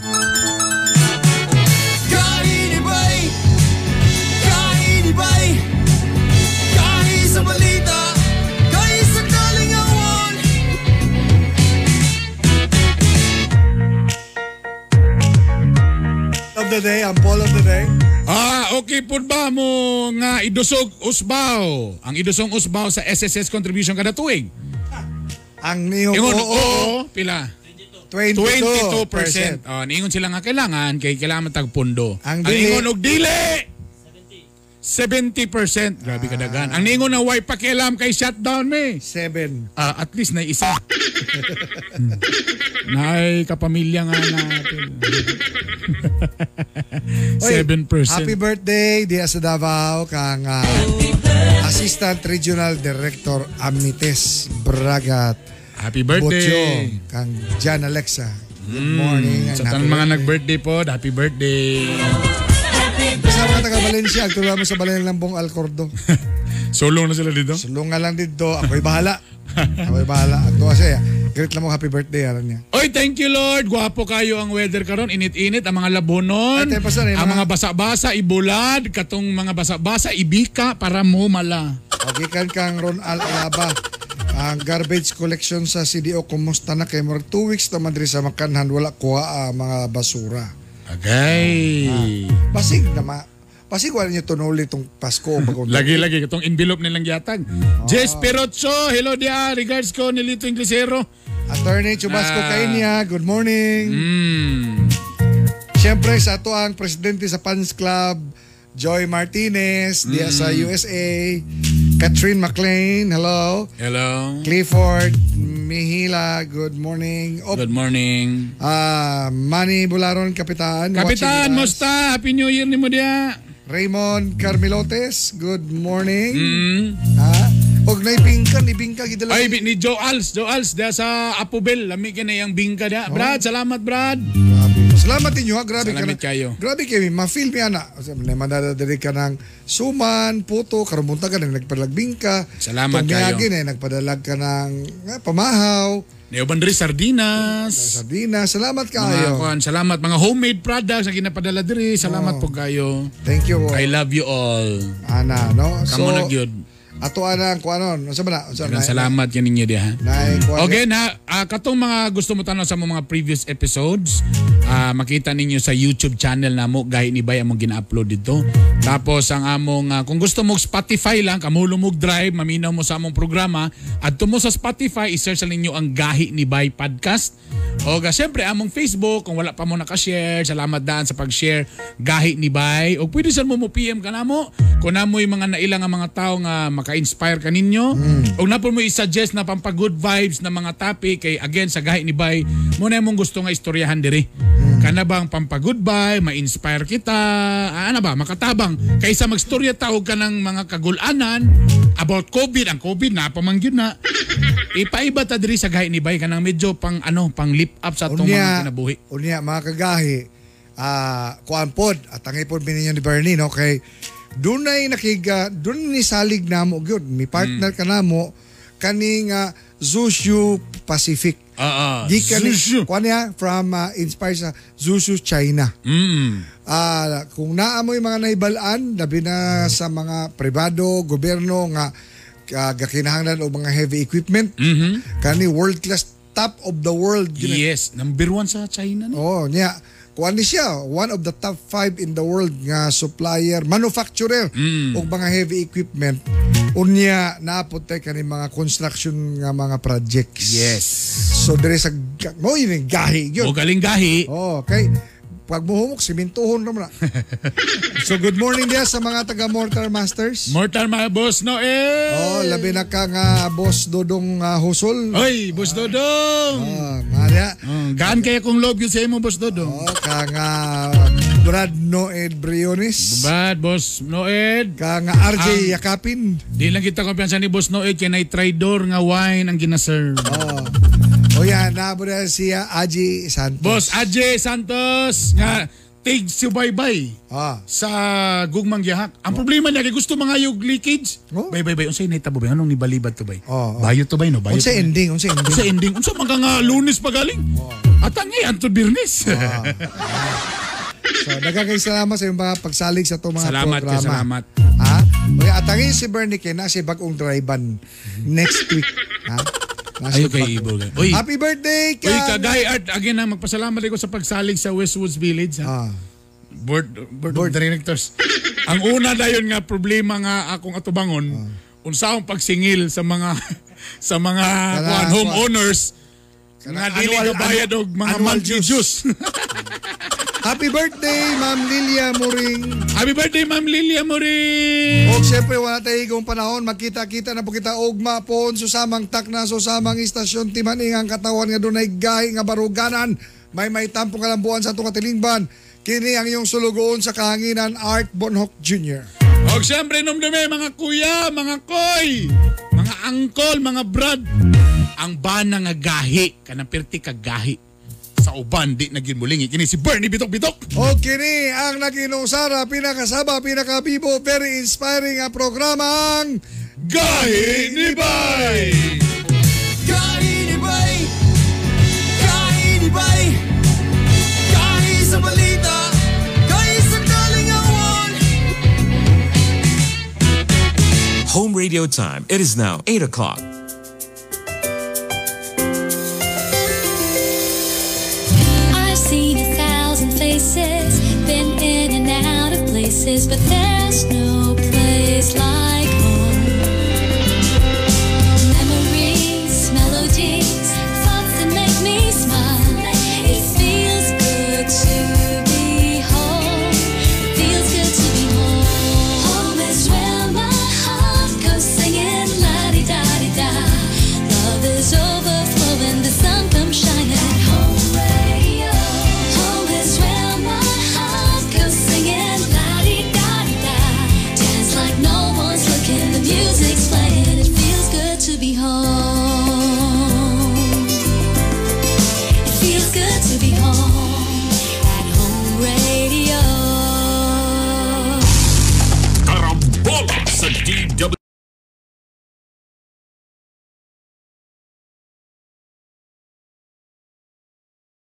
The day, ang poll of the day. Ah, okay. Po ba mo nga idusog usbaw? Ang idusong usbaw sa SSS contribution kada tuig. Ang niyo Ingon, oo, pila? 22%. 22%. Oh, niingon sila nga kailangan kay kailangan tag pundo. Ang Ang, dili- ingon og dili. 70%. Grabe Ah. kadagan. Ang niingon na way pakialam kay shutdown me. 7. Ah, at least na isa. Nay kapamilya nga natin. 7%. Happy birthday diya sa Davao kang ah, Assistant Regional Director Amites Bragat Happy birthday. kang Jan Alexa. Good morning. and Sa tanang mga birthday. nag-birthday po, happy birthday. Sa mga taga Valencia, agtulungan mo sa Balayang Lambong Alcordo. Sulong na sila dito. Sulungan lang dito. Ako'y bahala. Ako'y bahala. Agto kasi, greet lang mo happy birthday. Alam niya. Oy, thank you Lord. Gwapo kayo ang weather karon. Init-init ang mga labonon. Ay, tayo pa, sir, eh, ang mga- basa-basa ibulad, katong mga basa-basa ibika para mo mala. Okay kan kang Ron Al Alaba. Ang garbage collection sa CDO, kumusta na kay Murag two weeks naman diri sa makanhan, wala kuha ang mga basura. Agay. Pasig na ma. Pasig wala niyo tunuli itong Pasko. Lagi-lagi katong envelope nilang yatag. Jess Perotso, hello dia. Regards ko ni Lito Inglesero. Attorney Chubasco Ah. Kainya, good morning. Mm. Siyempre sa ato ang presidente sa Fans Club, Joy Martinez, diya sa USA. Catherine McLean, hello. Hello. Clifford Mihila, good morning. Op, Good morning. ah Manny Bularon, Kapitan. Kapitan, musta? Happy New Year ni mo dia. Raymond Carmilotes, good morning. Mm. Ha? Og na ibingka, ibingka gidala. Ay, ni Joe Als. Joe Als, dia sa Apobel. Lami ka na yung bingka dia. Brad, salamat Brad. Grabe. Salamat ninyo ha, grabe Salamat ka na. kayo. Grabe kayo, ma-feel mi ana. May madadadali ka ng suman, puto, karumunta ka na nagpadalag ka. Salamat kayo. na nagpadalag ka ng nga, pamahaw, Neobandri Sardinas. sardinas. Salamat Mga kayo. kuan, salamat mga homemade products na ginapadala diri. Salamat Oh. po kayo. Thank you. I love you all. Ana, no? Kamo na gyud. Ato ana ang kuanon. Unsa ba na? Unsa na- salamat kaninyo diha. Okay na, ah, katong mga gusto mo tanong sa mga previous episodes, ah, makita ninyo sa YouTube channel namo gahi ni Bay among gina-upload dito. Tapos ang among ah, kung gusto mo Spotify lang, kamulo mo drive, maminaw mo sa among programa, adto mo sa Spotify, i-search ninyo ang Gahi ni Bay podcast. O ga syempre among Facebook kung wala pa mo naka-share, salamat daan sa pag-share Gahi ni Bay. O pwede sa mo mo PM ka namo kung namo yung mga nailang nga mga tao nga maka-inspire ka ninyo. O na po mo i-suggest na pampa good vibes na mga topic kay again sa Gahi ni Bay, mo na mong gusto nga istoryahan diri. Kana bang pampa good vibe, ma-inspire kita, ah, ano ba, makatabang. Kaysa magstorya tawag ka ng mga kagulanan about COVID, ang COVID na pamanggid na. Ipaiba ta diri sa Gahi ni Bay kanang medyo pang ano, pang lip up sa atong mga kinabuhi. Unya, mga kagahi, ah kuan pod, at ang ipon ninyo ni Bernie, no? Kay, dunay nakiga, dun ni salig na mo, gyud, mi partner ka na mo, kaning uh, Zushu Pacific. Ah, ka ni, Zushu. kuan niya, from, uh, inspired sa Zushu, China. Mm. Ah, kung naamoy mga nahibalaan, labi na sa mga pribado, gobyerno nga uh, gakinahanglan o mga heavy equipment, Mhm. kani world class top of the world Yes, number one sa China. No? Oh, niya. Kuan ni siya, one of the top five in the world nga supplier, manufacturer Mm. og mga heavy equipment. Unya naapot tay kani mga construction nga mga projects. Yes. So dire sa ga- mo yun gahi yun. O galing gahi. Oh, okay. Pag muhumok, simintuhon naman na. so good morning dia sa mga taga Mortar Masters. Mortal mga boss Noel. Oh, labi na ka nga boss Dodong uh, Husol. Oy, boss Dodong. Oh, nga niya. Oh, gaan kaya kung love yun sa imo, boss Dodong. Oh, ka nga Brad Noed Briones. Bad, boss Noel. Ka nga RJ Ang- Yakapin. Di lang kita kumpiyansa ni Boss Noel kaya na traidor nga wine ang ginaserve. Oh. O yan, naabo na siya Aji Santos. Boss Ajay Santos nga tig subaybay Ah. sa gugmang gihak. Ang problema niya kay gusto mga yung leakage. Oh. Bay bay bay unsay nahitabo bay anong nibalibad to bay? Oh, oh. Bayo to bay no, bayo. Unsa to bay. ending? Unsa ending? Unsa ending? Unsa man ka nga lunes pa galing? At ang iyan to birnis. So, daghang salamat sa iyong mga pagsalig sa itong mga Salamat programa. kay salamat. Ha? Okay, atangin si Bernie kay na si bagong drive-ban next week. Ha? Ayo kay bag- Ibo. Uy, Happy birthday, uy ka! kagay art again na magpasalamat ko sa pagsalig sa Westwoods Village ha. Ah. Board, board, Board. of directors. Ang una dayon nga problema nga akong atubangon, unsaong pagsingil sa mga sa mga Kana- kuan, homeowners nga dili annual- kabayad og mga annual dues. Happy birthday, Ma'am Lilia Muring. Happy birthday, Ma'am Lilia Mori! O siyempre wala tayo igong panahon, magkita-kita na po kita ugma po susamang takna susamang istasyon timaning ang katawan nga dunay gahi nga baruganan. May may tampo kalambuan sa itong katilingban. Kini ang iyong sulugoon sa kahanginan Art Bonhoc Jr. Og siyempre numdumi mga kuya, mga koy, mga angkol, mga brad. Ang bana nga gahi, kanang perti ka gahi. Sa uban, di naging mulingi. Kini si Bernie Bitok-Bitok. O kini ang naginusara, pinakasaba, pinakabibo, very inspiring ang programang Gahi ni Bay! Gahi ni Bay! Gahi ni Bay! Gahi sa balita! Gahi sa kalingawan! Home radio time. It is now 8 o'clock. Places, but there's no